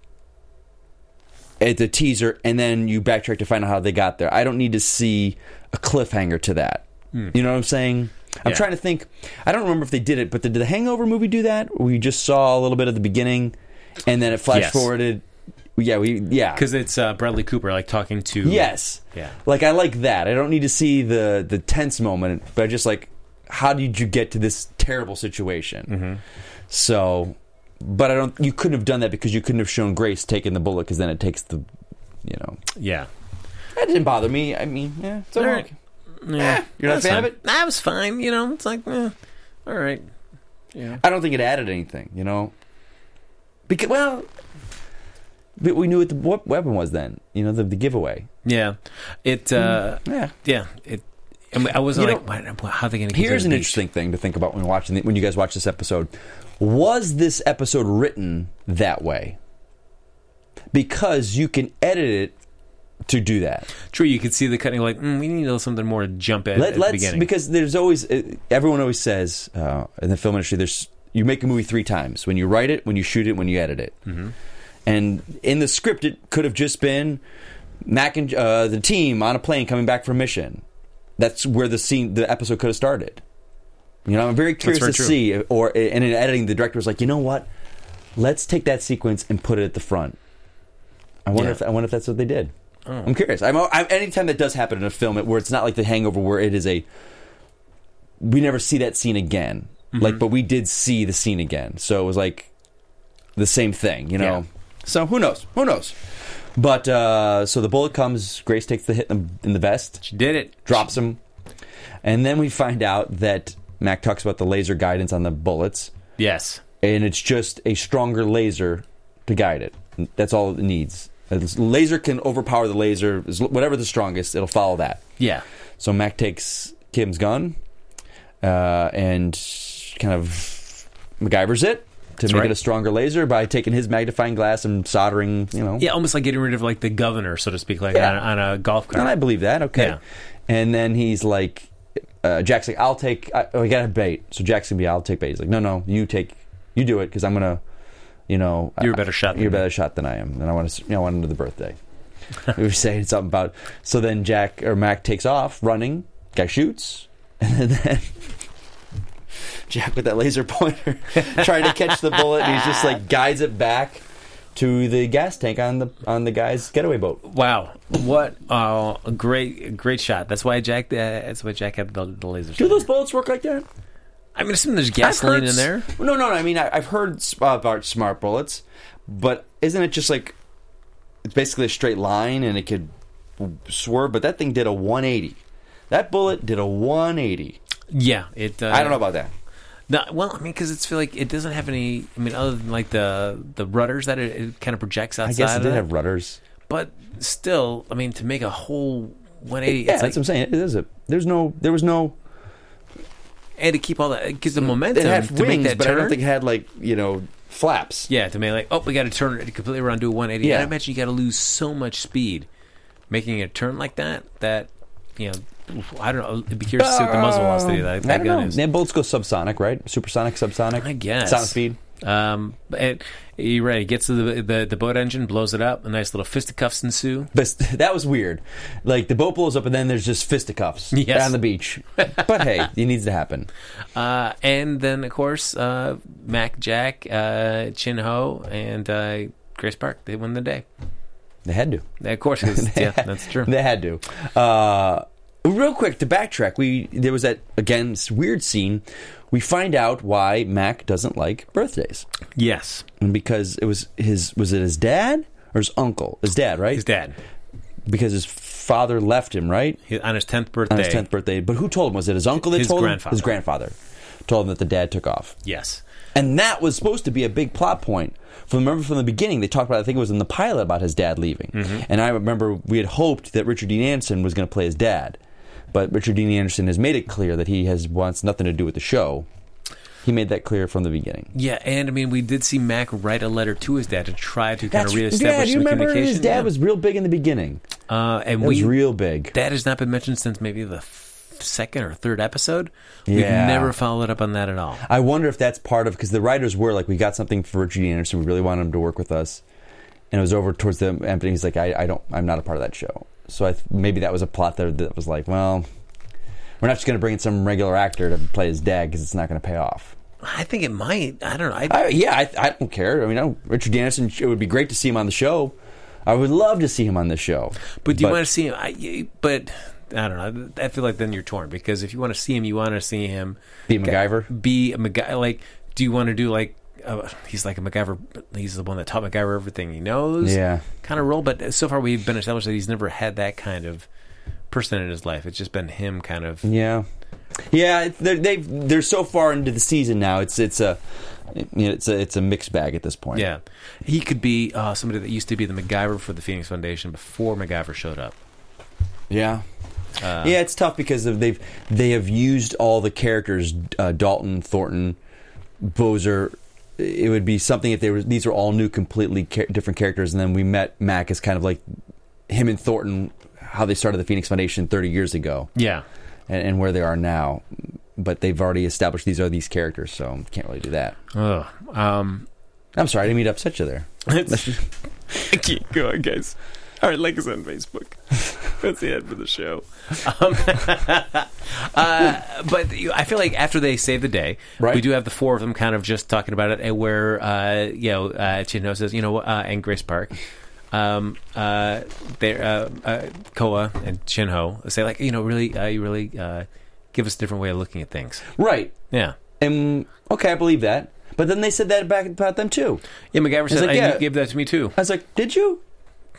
S3: at the teaser and then you backtrack to find out how they got there. I don't need to see a cliffhanger to that. Hmm. You know what I'm saying? I'm
S1: Yeah.
S3: trying to think. I don't remember if they did it, but did the Hangover movie do that? We just saw a little bit at the beginning, and then it flash
S1: Yes.
S3: forwarded. Yeah, we yeah.
S1: because it's uh, Bradley Cooper like talking to
S3: yes,
S1: Yeah.
S3: Like I like that. I don't need to see the the tense moment, but I just like how did you get to this terrible situation?
S1: Mm-hmm.
S3: So, but I don't. You couldn't have done that because you couldn't have shown Grace taking the bullet because then it takes the, you know,
S1: yeah.
S3: that didn't bother me. I mean, yeah, it's all
S1: All
S3: right.
S1: right. Yeah,
S3: you're not a
S1: That's
S3: fan of it?
S1: That was fine. You know, it's like, eh, all right. Yeah.
S3: I don't think it added anything, you know. Because well, but we knew what the what weapon was then. You know, the, the giveaway.
S1: Yeah. It. uh
S3: Yeah.
S1: Yeah. It. I, I wasn't
S3: You
S1: like, "Why- how are they going to?
S3: Here's an interesting thing to think about when watching the, when you guys watch this episode. Was this episode written that way? Because you can edit it to do that.
S1: True. You could see the cutting. Like, mm, we need a little something more to jump at
S3: Let,
S1: at the beginning.
S3: because there's always uh, everyone always says uh, in the film industry there's you make a movie three times when you write it, when you shoot it, when you edit it.
S1: Mm-hmm.
S3: And in the script, it could have just been Mac and uh, the team on a plane coming back from mission. That's where the scene, the episode could have started. You know, I'm very curious
S1: very
S3: to
S1: true.
S3: see. Or and in editing, the director was like, you know what? Let's take that sequence and put it at the front. I wonder
S1: Yeah.
S3: if I wonder if that's what they did. I'm curious. I'm, I'm anytime that does happen in a film, it- where it's not like The Hangover, where it is a we never see that scene again.
S1: Mm-hmm.
S3: Like, but we did see the scene again, so it was like the same thing, you know.
S1: Yeah.
S3: So who knows? Who knows? But uh, so the bullet comes. Grace takes the hit in the, in the vest,
S1: She did it.
S3: drops him, and then we find out that Mac talks about the laser guidance on the bullets,
S1: Yes.
S3: and it's just a stronger laser to guide it. That's all it needs. Laser can overpower the laser. Whatever the strongest, it'll follow that.
S1: Yeah.
S3: So Mac takes Kim's gun uh, and kind of MacGyver's it to make
S1: right.
S3: it a stronger laser by taking his magnifying glass and soldering, you know.
S1: Yeah, almost like getting rid of like the governor, so to speak, like
S3: Yeah.
S1: on, on a golf cart.
S3: And I believe that. Okay.
S1: Yeah.
S3: And then he's like, uh, Jack's like, I'll take. I, oh, I got a bait. So Jack's gonna be, I'll take bait. He's like, no, no, you take, you do it because I'm gonna, you know,
S1: You're a better shot
S3: You're a better shot than I am, and I want to, you know, I want another birthday. we were saying something about. So then Jack or Mac takes off running. Guy shoots, and then Jack with that laser pointer trying to catch the bullet, and he's just like guides it back to the gas tank on the on the guy's getaway boat.
S1: Wow, what uh, a great, great shot. That's why Jack. Uh, that's why Jack had the, the laser.
S3: Do
S1: shot.
S3: those bullets work like that?
S1: I mean, assume there's gasoline
S3: heard
S1: in there.
S3: No, no, no. I mean, I, I've heard about smart bullets, but isn't it just like it's basically a straight line and it could swerve? But that thing did a 180. That bullet did a 180.
S1: Yeah, it. Uh,
S3: I don't know about that.
S1: No, well, I mean, because it's feel like it doesn't have any. I mean, other than like the the rudders that it, it kind of projects outside.
S3: I guess it did
S1: that.
S3: have rudders.
S1: but still, I mean, to make a whole 180,
S3: Yeah,
S1: it's
S3: that's
S1: like,
S3: what I'm saying. It is a. There's no. There was no.
S1: And to keep all that, because the momentum It
S3: had
S1: to
S3: wings,
S1: make that
S3: but
S1: turn.
S3: I don't think it had like you know flaps.
S1: Yeah, to make like, oh, we got to turn it completely around, do a 180.
S3: Yeah.
S1: I imagine you got to lose so much speed making a turn like that. That you know, I don't know. I'd be curious to see what the muzzle velocity of that,
S3: I
S1: that
S3: don't
S1: gun
S3: know.
S1: is.
S3: Then bullets go subsonic, right? Supersonic, subsonic.
S1: I guess.
S3: Sound speed.
S1: Um, but you're right. He gets to the, the the boat engine, blows it up. A nice little fisticuffs ensue.
S3: But that was weird. Like the boat blows up and then there's just fisticuffs
S1: Yes.
S3: on the beach. But hey, it needs to happen.
S1: Uh, and then of course, uh, Mac, Jack, uh, Chin Ho, and uh, Grace Park. They win the day.
S3: They had to.
S1: Of course, yeah, that's true.
S3: They had to. Uh, real quick to backtrack, we there was that again this weird scene. We find out why Mac doesn't like birthdays,
S1: Yes,
S3: and because it was his was it his dad or his uncle? His dad, right?
S1: his dad
S3: Because his father left him, right?
S1: he, on his tenth birthday.
S3: On his tenth birthday. But who told him? Was it his uncle that
S1: His
S3: told
S1: grandfather.
S3: him? His grandfather told him that the dad took off.
S1: Yes.
S3: And that was supposed to be a big plot point. From remember from the beginning, they talked about. I think it was in the pilot about his dad leaving. Mm-hmm. And I remember we had hoped that Richard Dean Anderson was going to play his dad, but Richard Dean Anderson has made it clear that he has wants nothing to do with the show. He made that clear from the beginning.
S1: Yeah, and I mean, we did see Mac write a letter to his dad to try to kind of reestablish yeah,
S3: do you remember
S1: communication.
S3: his dad
S1: Yeah.
S3: was real big in the beginning.
S1: uh, and
S3: That
S1: we
S3: was real big.
S1: that has not been mentioned since maybe the second or third episode. We've
S3: Yeah.
S1: never followed up on that at all.
S3: I wonder if that's part of because the writers were like, we got something for Richard Dean Anderson. We really wanted him to work with us, and it was over towards the end. But he's like, I, I don't, I'm not a part of that show. So I th- maybe that was a plot there that was like, well, we're not just going to bring in some regular actor to play his dad because it's not going to pay off.
S1: I think it might. I don't know. I,
S3: I, yeah, I, I don't care. I mean, I, Richard Dean Anderson. It would be great to see him on the show. I would love to see him on the show.
S1: but do you want to see him? I, but I don't know. I feel like then you're torn because if you want to see him, you want to see him
S3: Be MacGyver?
S1: Be a MacGyver. Like, do you want to do like? Uh, he's like a MacGyver. He's the one that taught MacGyver everything he knows.
S3: Yeah.
S1: kind of role. But so far, we've been established that he's never had that kind of person in his life. It's just been him, kind of.
S3: Yeah, yeah. They're, they've they're so far into the season now. It's it's a it's a it's a mixed bag at this point.
S1: Yeah, he could be uh, somebody that used to be the MacGyver for the Phoenix Foundation before MacGyver showed up.
S3: Yeah.
S1: Uh,
S3: yeah, it's tough because they've they have used all the characters uh, Dalton, Thornton, Bozer. It would be something if they were these are all new, completely ca- different characters, and then we met Mac as kind of like him and Thornton, how they started the Phoenix Foundation thirty years ago,
S1: Yeah,
S3: and, and where they are now. But they've already established these are these characters, so can't really do that.
S1: Ugh. Um,
S3: I'm sorry, I didn't mean to upset you there.
S1: I keep going, guys. All right, like us on Facebook. That's the end for the show. Um, uh, but you- I feel like after they save the day,
S3: Right.
S1: we do have the four of them kind of just talking about it, and where uh, you know uh, Chin Ho says, you know, uh, and Grace Park. Um, uh, they uh, uh, Koa and Chin Ho say like, you know, really, uh, you really uh, give us a different way of looking at things.
S3: Right.
S1: Yeah,
S3: And okay, I believe that. But then they said that back about them too.
S1: yeah. MacGyver said,
S3: like,
S1: "And
S3: yeah.
S1: you gave that to me too."
S3: I was like, did you?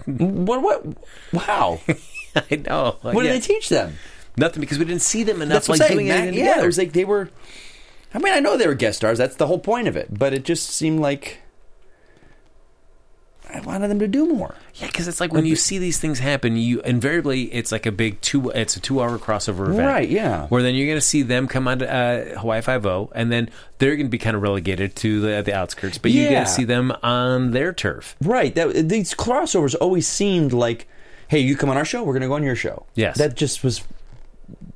S3: What? What? Wow.
S1: I know.
S3: What
S1: yeah.
S3: did they teach them?
S1: Nothing because we didn't see them enough,
S3: That's
S1: like doing anything
S3: Matt, yeah,
S1: together.
S3: it was like they were. I mean, I know they were guest stars. That's the whole point of it. But it just seemed like I wanted them to do more.
S1: Yeah, because it's like when you see these things happen, you invariably it's like a big two. It's a two-hour crossover event,
S3: Right, yeah.
S1: Where then you're going to see them come on to uh, Hawaii Five O, and then they're going to be kind of relegated to the, the outskirts, but you get
S3: Yeah.
S1: to see them on their turf.
S3: Right. That these crossovers always seemed like, hey, you come on our show, we're going to go on your show.
S1: Yes.
S3: That just was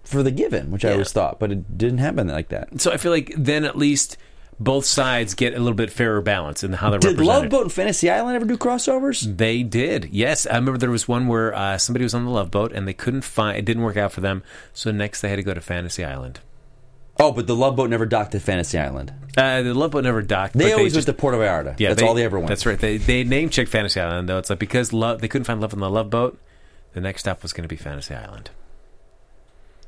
S3: for the given, which I
S1: Yeah.
S3: always thought, but it didn't happen like that.
S1: So I feel like then at least both sides get a little bit fairer balance in how they're
S3: Did
S1: represented.
S3: Love Boat and Fantasy Island ever do crossovers?
S1: They did, yes. I remember there was one where uh, somebody was on the Love Boat and they couldn't find. It didn't work out for them, so next they had to go to Fantasy Island.
S3: Oh, but the Love Boat never docked at Fantasy Island.
S1: Uh, the Love Boat never docked.
S3: They always
S1: just,
S3: went to Puerto Vallarta.
S1: Yeah,
S3: that's
S1: they-
S3: all they ever went.
S1: That's right. They they name checked Fantasy Island though. It's like because love they couldn't find love on the Love Boat. The next stop was going to be Fantasy Island.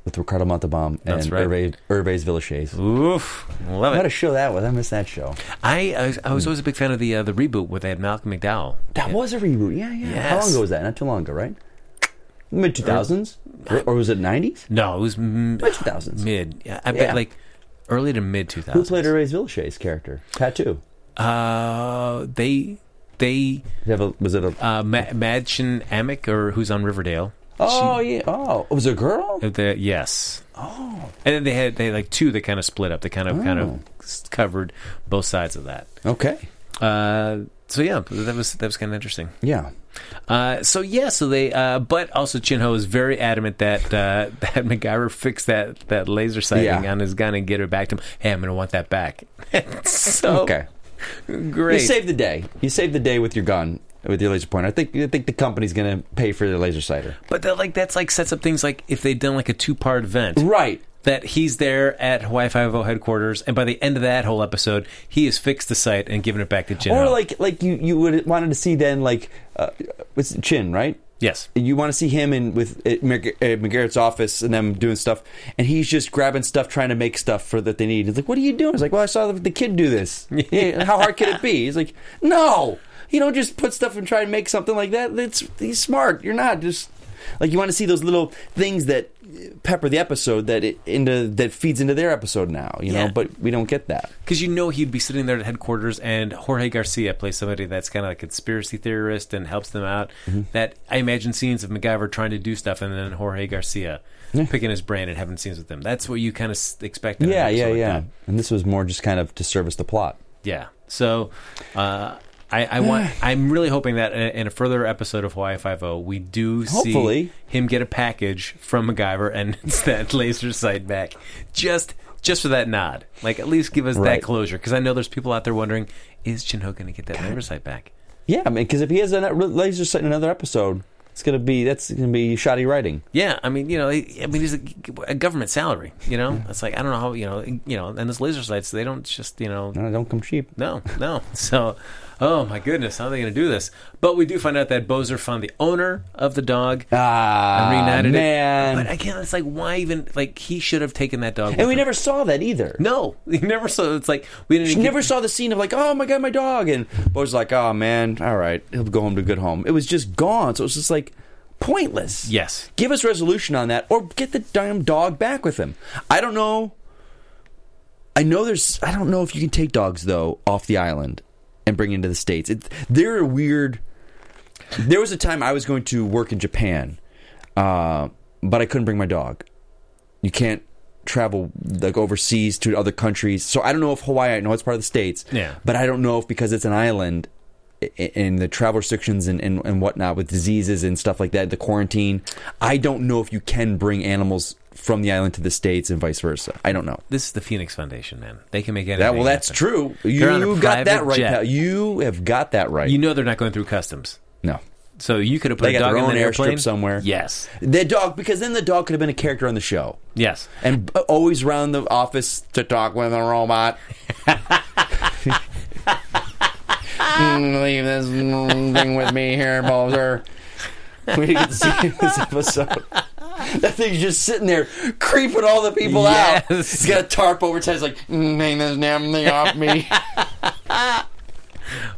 S3: With Ricardo Montalban
S1: That's
S3: and
S1: right.
S3: Hervé, Hervé's.
S1: Oof, love
S3: I had a show that was. I missed that show.
S1: I I was, I was always a big fan of the uh, the reboot where they had Malcolm McDowell.
S3: That
S1: Yeah.
S3: was a reboot. Yeah, yeah. How long ago was that? Not too long ago, right? Mid two thousands, or, was it nineties?
S1: no, it was m-
S3: Mid two thousands.
S1: mid. Yeah, I
S3: Yeah.
S1: bet like early to mid two
S3: Who
S1: thousands.
S3: played Hervé's Villechaize character? Tattoo.
S1: Uh, they they
S3: Did you have a- was it a?
S1: uh, Ma- Madchen Amick or who's on Riverdale.
S3: oh yeah. Oh, was it a girl?
S1: Uh, The, yes. Oh. And then they had they had like two that kind of split up. They kind of kind
S3: Oh.
S1: of s- covered both sides of that.
S3: Okay.
S1: Uh, so yeah, that was that was kind of interesting.
S3: Yeah.
S1: Uh, so yeah, so they uh, but also Chin Ho is very adamant that uh, that MacGyver fix that that laser sighting
S3: Yeah.
S1: on his gun and get it back to him. Hey, I'm going to want that back. so
S3: Okay.
S1: great.
S3: You saved the day. You saved the day with your gun, with your laser pointer. I think I think the company's going to pay for their laser sighter.
S1: but that, like that's like sets up things like if they'd done like a two part event.
S3: Right.
S1: That he's there at Hawaii Five O headquarters, and by the end of that whole episode, he has fixed the site and given it back to Jin.
S3: Or like like you you would wanted to see then like uh, it's Chin right.
S1: yes,
S3: You want to see him in with at McGarrett's office and them doing stuff, and he's just grabbing stuff, trying to make stuff for that they need. He's like, "What are you doing?" He's like, "Well, I saw the, the kid do this. Yeah, how hard can it be?" He's like, "No, you don't just put stuff and try and make something like that. That's he's smart. You're not just like you want to see those little things that pepper the episode that it into that feeds into their episode now. You
S1: Yeah.
S3: know, but we don't get that.
S1: because you know he'd be sitting there at headquarters, and Jorge Garcia plays somebody that's kind of a conspiracy theorist and helps them out.
S3: Mm-hmm.
S1: That I imagine scenes of MacGyver trying to do stuff, and then Jorge Garcia picking his brain and having scenes with him. That's what you kind of expect. an
S3: Yeah, yeah,
S1: like
S3: yeah. And this was more just kind of to service the plot.
S1: Yeah. So, uh, I, I want. I'm really hoping that in a further episode of Hawaii Five O, we do see
S3: Hopefully.
S1: him get a package from MacGyver and it's that laser sight back, just just for that nod. Like at least give us that closure, because I know there's people out there wondering, is Chin Ho going to get that laser sight back?
S3: Yeah, I mean, because if he has a laser sight in another episode, it's gonna be that's gonna be shoddy writing.
S1: Yeah, I mean, you know, I mean, he's a, a government salary. You know, it's like I don't know how you know, you know, and those laser sights, they don't just you know
S3: No, don't come cheap.
S1: No, no. So, oh my goodness, how are they going to do this? But we do find out that Bozer found the owner of the dog
S3: Ah,
S1: and reunited
S3: man.
S1: it. But again, it's like, why even? Like, he should have taken that dog.
S3: and we
S1: him.
S3: never saw that either.
S1: No, we never saw. It's like we didn't
S3: She
S1: even
S3: never saw the scene of like, oh my god, my dog, and Bo's like, oh man, all right, he'll go home to a good home. It was just gone, so it was just like pointless.
S1: Yes.
S3: give us resolution on that, or get the damn dog back with him. I don't know. I know there's. I don't know if you can take dogs though off the island and bring into the states. It, they're a weird. There was a time I was going to work in Japan, uh, but I couldn't bring my dog. You can't travel like overseas to other countries. So I don't know if Hawaii. I know it's part of the states.
S1: Yeah.
S3: But I don't know if because it's an island. And the travel restrictions and, and, and whatnot with diseases and stuff like that, the quarantine. I don't know if you can bring animals from the island to the states and vice versa. I don't know.
S1: This is the Phoenix Foundation, man. They can make anything.
S3: That well, that's
S1: happen.
S3: true.
S1: They're on a
S3: You got that right. pal. You have got that right.
S1: You know they're not going through customs,
S3: no,
S1: so you could have put
S3: They
S1: a dog in
S3: airstrip
S1: airplane
S3: somewhere.
S1: Yes,
S3: the dog because then the dog could have been a character on the show
S1: yes.
S3: and always around the office to talk with a robot. Mm, Leave this thing with me here, Bozer. We get to see this episode. That thing's just sitting there creeping all the people out. He's got a tarp over his head. He's like, mm, hang this damn thing off me.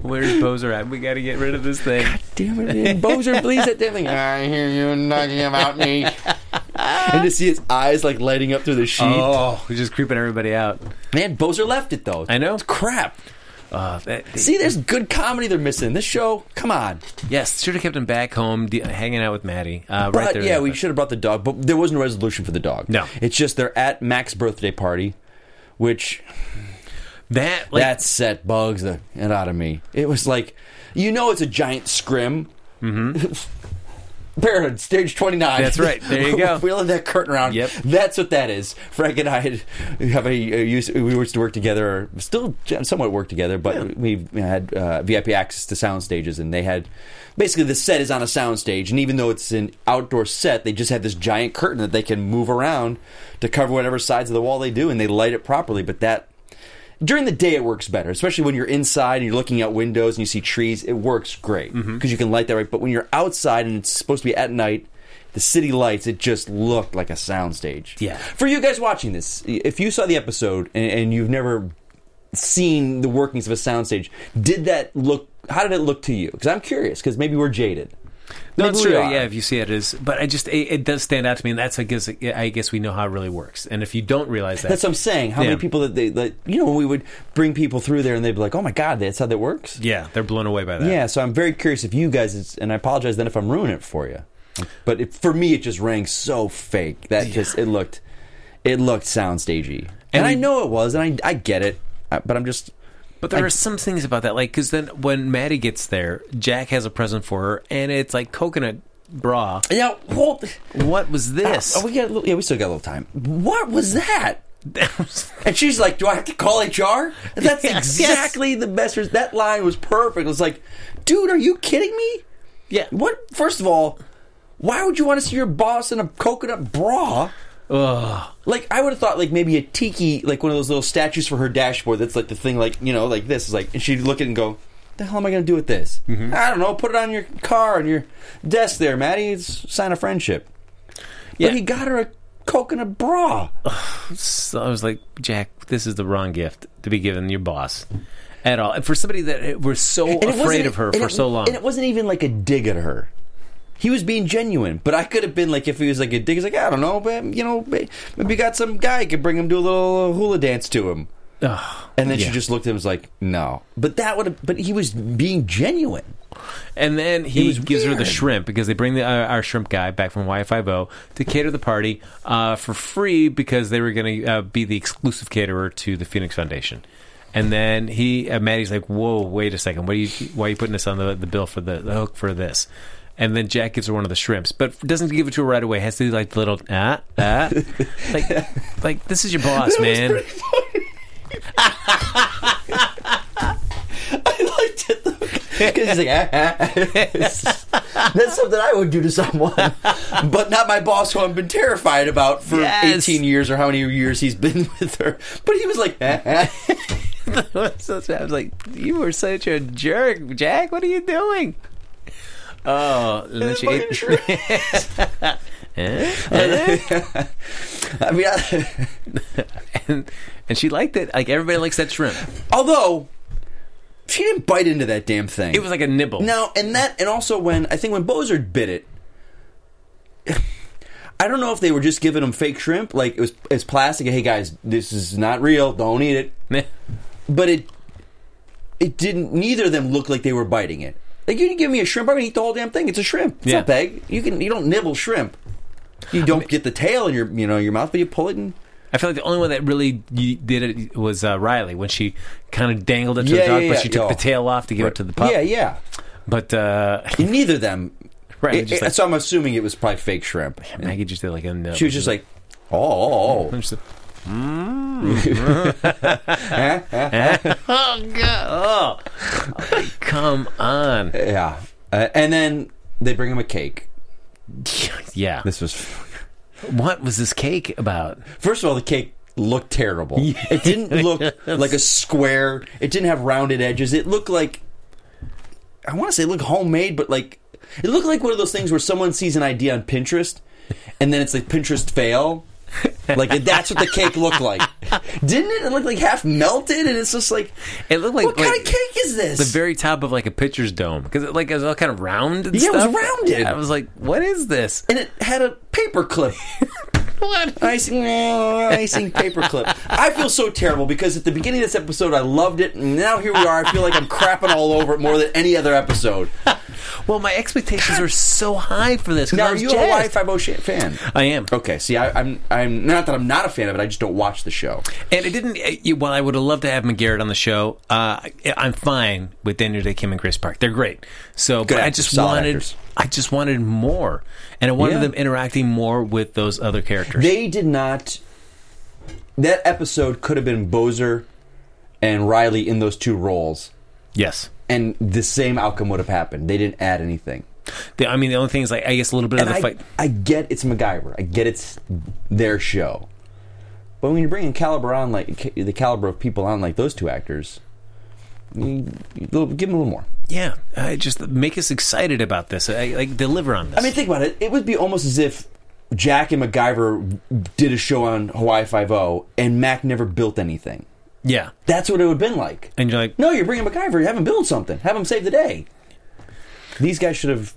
S1: Where's Bozer at? We got to get rid of this thing.
S3: damn it, man. Bozer, please, that damn thing. I hear you knocking about me. and to see his eyes like lighting up through the sheet.
S1: Oh, just creeping everybody out.
S3: Man, Bozer left it though.
S1: I know.
S3: It's crap.
S1: Uh, that-
S3: See, there's good comedy they're missing. This show, come on.
S1: yes, should have kept him back home, de- hanging out with Matty. Uh,
S3: But
S1: right there.
S3: yeah, we should have brought the dog, but there wasn't a resolution for the dog.
S1: No.
S3: It's just they're at Mac's birthday party, which
S1: that like,
S3: that set bugs the it out of me. It was like, you know, it's a giant scrim. Mm-hmm. Parenthood, stage 29.
S1: That's right. There you go.
S3: Wheeling that curtain around.
S1: Yep.
S3: That's what that is. Frank and I had, have a, a used, we used to work together, or still somewhat work together, but we had uh, VIP access to sound stages, and they had basically the set is on a sound stage, and even though it's an outdoor set, they just have this giant curtain that they can move around to cover whatever sides of the wall they do, and they light it properly. But that during the day it works better, especially when you're inside and you're looking out windows and you see trees. It works great because
S1: Mm-hmm.
S3: you can light that right. But when you're outside and it's supposed to be at night, the city lights, it just looked like a soundstage.
S1: Yeah.
S3: For you guys watching this, if you saw the episode and, and you've never seen the workings of a soundstage, did that look? How did it look to you? Because I'm curious. Because maybe we're jaded.
S1: No,
S3: Maybe
S1: it's true. Yeah, if you see it as, but I just it, it does stand out to me, and that's I guess I guess we know how it really works. And if you don't realize that,
S3: That's what I'm saying. How
S1: Yeah.
S3: many people that they, that, you know, we would bring people through there and they'd be like, "Oh my god, that's how that works."
S1: yeah, they're blown away by that.
S3: Yeah, so I'm very curious if you guys, and I apologize then if I'm ruining it for you, but it, for me it just rang so fake that just it looked, it looked soundstagey, and,
S1: And
S3: I know it was, and I I get it, uh, but I'm just
S1: But there
S3: I-
S1: are some things about that, like because then when Matty gets there, Jack has a present for her, and it's like coconut bra.
S3: yeah. Well,
S1: What was ah, this?
S3: oh, we got a little, yeah, we still got a little time. What was that? And she's like, "Do I have to call HR?" That's
S1: Yes.
S3: exactly the best. That line was perfect. It was like, "Dude, are you kidding me?"
S1: yeah.
S3: What? First of all, why would you want to see your boss in a coconut bra?
S1: Ugh.
S3: Like I would have thought, like maybe a tiki, like one of those little statues for her dashboard. That's like the thing, like you know, like this is like, and she'd look at it and go, "The hell am I going to do with this?
S1: Mm-hmm.
S3: I don't know. Put it on your car on your desk there, Matty. It's a sign of friendship."
S1: Yeah.
S3: But he got her a coconut bra.
S1: So I was like, Jack, this is the wrong gift to be given your boss at all. And for somebody that was so
S3: And
S1: afraid of her for so long.
S3: and it wasn't even like a dig at her. He was being genuine, but I could have been like, if he was like a dig, he's like, I don't know, but you know, maybe you got some guy could bring him do a little hula dance to him. And then
S1: Yeah.
S3: she just looked at him and was like, no. But that would have, but he was being genuine.
S1: And then he gives her the shrimp because they bring the, uh, our shrimp guy back from Y50 to cater the party uh, for free because they were going to uh, be the exclusive caterer to the Phoenix Foundation. And then he, uh, Matty's like, "Whoa, wait a second! What are you? Why are you putting this on the, the bill for the, the hook for this?" And then Jack gives her one of the shrimps, but doesn't give it to her right away. Has to do like the little ah ah, like like this is your boss, man.
S3: I liked it though. Because he's like, ah, ah. that's something I would do to someone, but not my boss who I've been terrified about for
S1: Yes.
S3: 18 years or how many years he's been with her. But he was like, ah, ah.
S1: I was like, "You were such a jerk, Jack. What are you doing?" Oh, and then she ate.
S3: shrimp.
S1: Eh?
S3: I mean, I,
S1: and, and she liked it. Like everybody likes that shrimp.
S3: although she didn't bite into that damn thing.
S1: It was like a nibble.
S3: No, and that, and also when I think when Bozer bit it, I don't know if they were just giving him fake shrimp, like it was it's plastic. Hey guys, this is not real. Don't eat it. But it, it didn't. Neither of them looked like they were biting it. Like you can give me a shrimp, I'm gonna eat the whole damn thing. It's a shrimp. It's
S1: Yeah.
S3: not big. You can you don't nibble shrimp. You don't get the tail in your you know your mouth, but you pull it and
S1: I feel like the only one that really did it was uh, Riley when she kind of dangled it to
S3: Yeah,
S1: the dog,
S3: yeah,
S1: but she took the tail off to give it to the pup.
S3: Yeah, yeah.
S1: But uh,
S3: neither of them.
S1: Right,
S3: it- it-
S1: like-
S3: so I'm assuming it was probably fake shrimp.
S1: Maggie just did like a nibble.
S3: She was just like, Oh,
S1: the-
S3: oh.
S1: oh god! Oh, come on!
S3: yeah. Uh, and then they bring him a cake.
S1: Yeah.
S3: This was
S1: What was this cake about?
S3: first of all, the cake looked terrible. It didn't look like a square. It didn't have rounded edges. It looked like I want to say it looked homemade, but like it looked like one of those things where someone sees an idea on Pinterest, and then it's like Pinterest fail. Like that's what the cake looked like, didn't it? It looked like half melted, and it's just like,
S1: It looked like
S3: what kind of cake is this?
S1: the very top of like a pitcher's dome because it like it was all kind of round. And
S3: Yeah, it was
S1: stuff.
S3: rounded.
S1: I was like, what is this?
S3: and it had a paper clip.
S1: What?
S3: icing, icing paperclip. I feel so terrible because at the beginning of this episode I loved it, and now here we are. I feel like I'm crapping all over it more than any other episode.
S1: Well, my expectations are so high for this. 'cause
S3: Now,
S1: I
S3: are
S1: was
S3: you a Hawaii
S1: jazzed.
S3: Five O fan?
S1: I am.
S3: Okay, see, I, I'm I'm not that I'm not a fan of it. I just don't watch the show.
S1: And it didn't. uh, you- While I would have loved to have McGarrett on the show, uh, I- I'm fine with Daniel Dae Kim and Grace Park. They're great. So, but I
S3: actors,
S1: just
S3: solid
S1: wanted,
S3: actors.
S1: I just wanted more, and I wanted
S3: Yeah.
S1: them interacting more with those other characters.
S3: They did not. That episode could have been Bozer and Riley in those two roles,
S1: yes.
S3: and the same outcome would have happened. They didn't add anything.
S1: The, I mean, the only thing is, like, I guess a little bit
S3: And
S1: of the
S3: I,
S1: fight.
S3: I get it's MacGyver. I get it's their show. But when you're bringing caliber on, like the caliber of people on, like those two actors, you, you give them a little more.
S1: Yeah, I just make us excited about this. I, like, deliver on this.
S3: I mean, think about it. It would be almost as if Jack and MacGyver did a show on Hawaii Five O, and Mac never built anything.
S1: Yeah,
S3: That's what it would have been like.
S1: and you're like,
S3: No, you're bringing MacGyver. You have him build something. Have him save the day. These guys should have.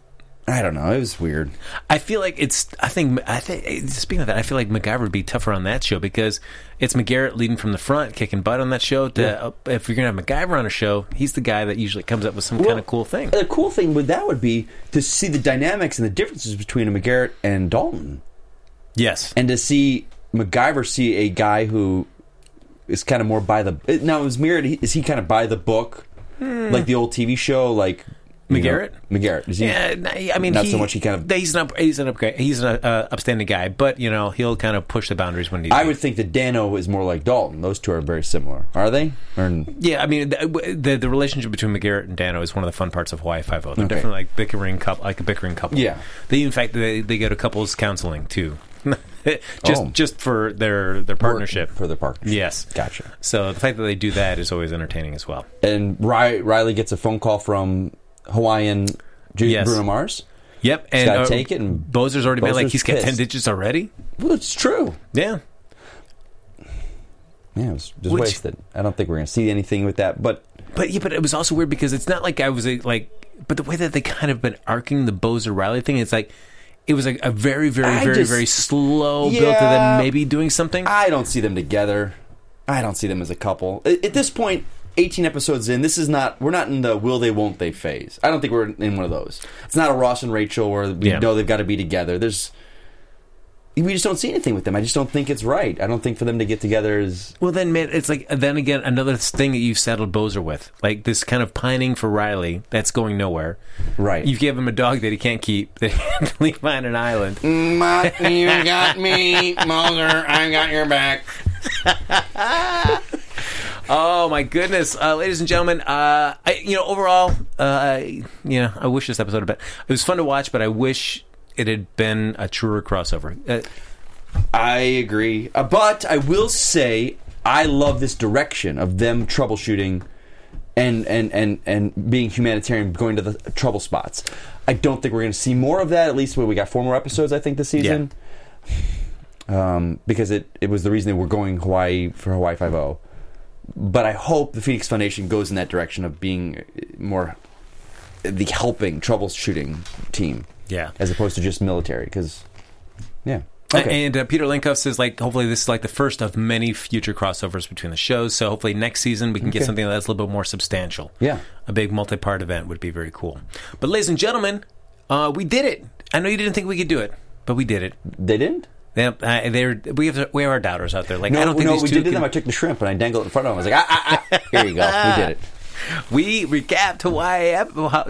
S3: I don't know. It was weird.
S1: I feel like it's. I think. I think. Speaking of that, I feel like MacGyver would be tougher on that show because it's McGarrett leading from the front, kicking butt on that show. To,
S3: Yeah.
S1: uh, if you're gonna have MacGyver on a show, he's the guy that usually comes up with some kind of cool thing.
S3: The cool thing with that would be to see the dynamics and the differences between a McGarrett and Dalton.
S1: Yes,
S3: and to see MacGyver see a guy who is kind of more by the now is mirrored is he kind of by the book like the old TV show like you know,
S1: McGarrett?
S3: McGarrett is he
S1: Yeah, n- I mean,
S3: not
S1: he,
S3: so much he kind of
S1: he's an up, he's an upgrade, he's an uh, upstanding guy, but you know he'll kind of push the boundaries when he.
S3: I would think that Danno is more like Dalton those two are very similar are they or
S1: Yeah, I mean the, the the relationship between McGarrett and Danno is one of the fun parts of Hawaii Five O. They're
S3: Okay.
S1: definitely like bickering couple, like a bickering couple.
S3: Yeah.
S1: they in fact they, they go to couples counseling too, just
S3: Oh.
S1: just for their their partnership.
S3: for their partnership
S1: Yes,
S3: gotcha
S1: So the fact that they do that is always entertaining as well.
S3: and Ry- Riley gets a phone call from Hawaiian Ju-
S1: Yes.
S3: Bruno Mars
S1: Yep, and uh,
S3: take it, and
S1: Bozer's already been like
S3: Bozer's
S1: he's got ten digits already.
S3: well it's true
S1: Yeah,
S3: yeah it was just
S1: Which-
S3: wasted I don't think we're gonna see anything with that but
S1: but yeah, but it was also weird because it's not like I was like, but the way that they kind of been arcing the Bozer Riley thing, it's like. It was like a very, very,
S3: I
S1: very,
S3: just-
S1: very slow build to them maybe doing something.
S3: I don't see them together. I don't see them as a couple. At at this point, 18 episodes in, this is not, we're not in the will they, won't they phase. I don't think we're in one of those. It's not a Ross and Rachel where we
S1: Yeah.
S3: know they've got to be together. There's, we just don't see anything with them. I just don't think it's right. I don't think for them to get together is,
S1: Well, then, man, it's like then again another thing that you've saddled Bozer with, like this kind of pining for Riley that's going nowhere.
S3: right.
S1: You give him a dog that he can't keep, that he can leave on an island.
S3: you got me, Mulder. I got your back.
S1: Oh my goodness, uh, ladies and gentlemen, uh, I, you know, overall, uh, you know, I wish this episode a bit. It was fun to watch, but I wish it had been a truer crossover. Uh,
S3: I agree. Uh, but I will say I love this direction of them troubleshooting and and and and being humanitarian going to the trouble spots. I don't think we're going to see more of that at least when we got four more episodes I think this season. Um, because it it was the reason they were going Hawaii for Hawaii Five O. But I hope the Phoenix Foundation goes in that direction of being more the helping troubleshooting team
S1: yeah.
S3: as opposed to just military because yeah. Okay.
S1: And uh, Peter Linkoff says, like, hopefully this is like the first of many future crossovers between the shows. So hopefully next season we can get
S3: Okay.
S1: something that's a little bit more substantial.
S3: Yeah.
S1: a big multi-part event would be very cool. But ladies and gentlemen, uh, we did it. I know you didn't think we could do it, but we did it.
S3: They didn't?
S1: They, uh, they're, we have we have our doubters out there. Like
S3: No,
S1: I don't think
S3: no, we did
S1: can-
S3: them. I took the shrimp and I dangled it in front of them. I was like, ah, ah, ah. here you go. We did it.
S1: We recapped Hawaii.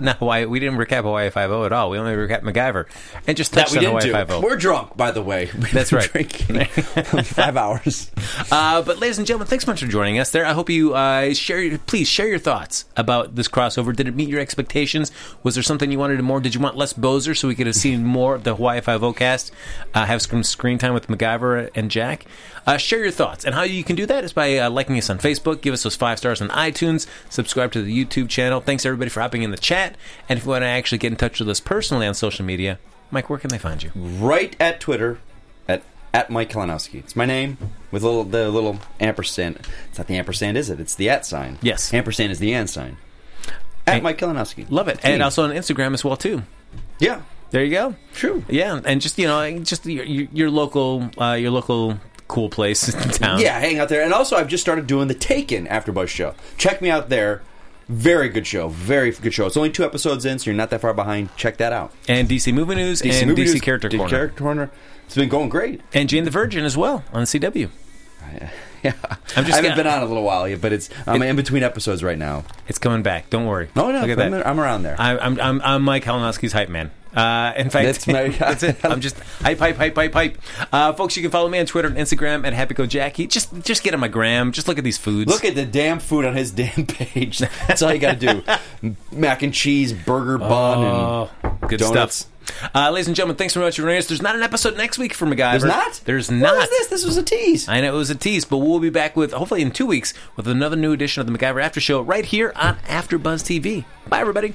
S1: Not Hawaii. We didn't recap Hawaii Five O at all. We only recapped MacGyver and just
S3: That
S1: touched
S3: we
S1: on
S3: didn't
S1: Hawaii. Five O.
S3: We're drunk, by the way. We've
S1: That's right.
S3: Drinking five hours.
S1: Uh, but ladies and gentlemen, thanks so much for joining us there. I hope you uh, share. Your, please share your thoughts about this crossover. Did it meet your expectations? Was there something you wanted more? Did you want less Bozer so we could have seen more of the Hawaii Five O cast? Uh, have some screen time with MacGyver and Jack. Uh, share your thoughts, and how you can do that is by uh, liking us on Facebook, give us those five stars on iTunes, subscribe to the YouTube channel. Thanks everybody for hopping in the chat. And if you want to actually get in touch with us personally on social media, Mike, where can they find you?
S3: Right at Twitter, at at Mike Kalinowski. It's my name with little the little ampersand. It's not the ampersand, is it? It's the at sign.
S1: Yes.
S3: Ampersand is the and sign. At Mike Kalinowski.
S1: Love it, and also on Instagram as well too.
S3: Yeah.
S1: There you go.
S3: True.
S1: Yeah, and just you know, just your, your your local, uh, your local cool place in town.
S3: Yeah, hang out there. And also, I've just started doing the Taken AfterBuzz show. Check me out there. Very good show. Very good show. It's only two episodes in, so you're not that far behind. Check that out.
S1: and DC Movie News and
S3: Movie
S1: DC
S3: News,
S1: Character Corner,
S3: Character Corner. It's been going great.
S1: and Jane the Virgin as well on CW.
S3: Yeah.
S1: I'm just
S3: I haven't
S1: gonna-
S3: been on a little while yet, but it's I'm in between episodes right now.
S1: It's coming back. Don't worry.
S3: No, no,
S1: Look at
S3: I'm,
S1: that.
S3: I'm around there.
S1: I, I'm I'm I'm Mike Kalinowski's hype man. Uh, in fact,
S3: That's my-
S1: that's it. I'm just hype, hype, hype, hype, hype. Uh, folks, you can follow me on Twitter and Instagram at HappyGoJackie. Just just get on my gram. Just look at these foods.
S3: Look at the damn food on his damn page. That's all you got to do. Mac and cheese, burger bun,
S1: Oh,
S3: and
S1: good
S3: donuts.
S1: stuff. Uh, ladies and gentlemen, thanks very much for joining us. There's not an episode next week for MacGyver.
S3: There's not.
S1: There's
S3: What
S1: not.
S3: was this? This was a tease.
S1: I know it was a tease, but we'll be back with hopefully in two weeks with another new edition of the MacGyver After Show right here on AfterBuzz TV. Bye, everybody.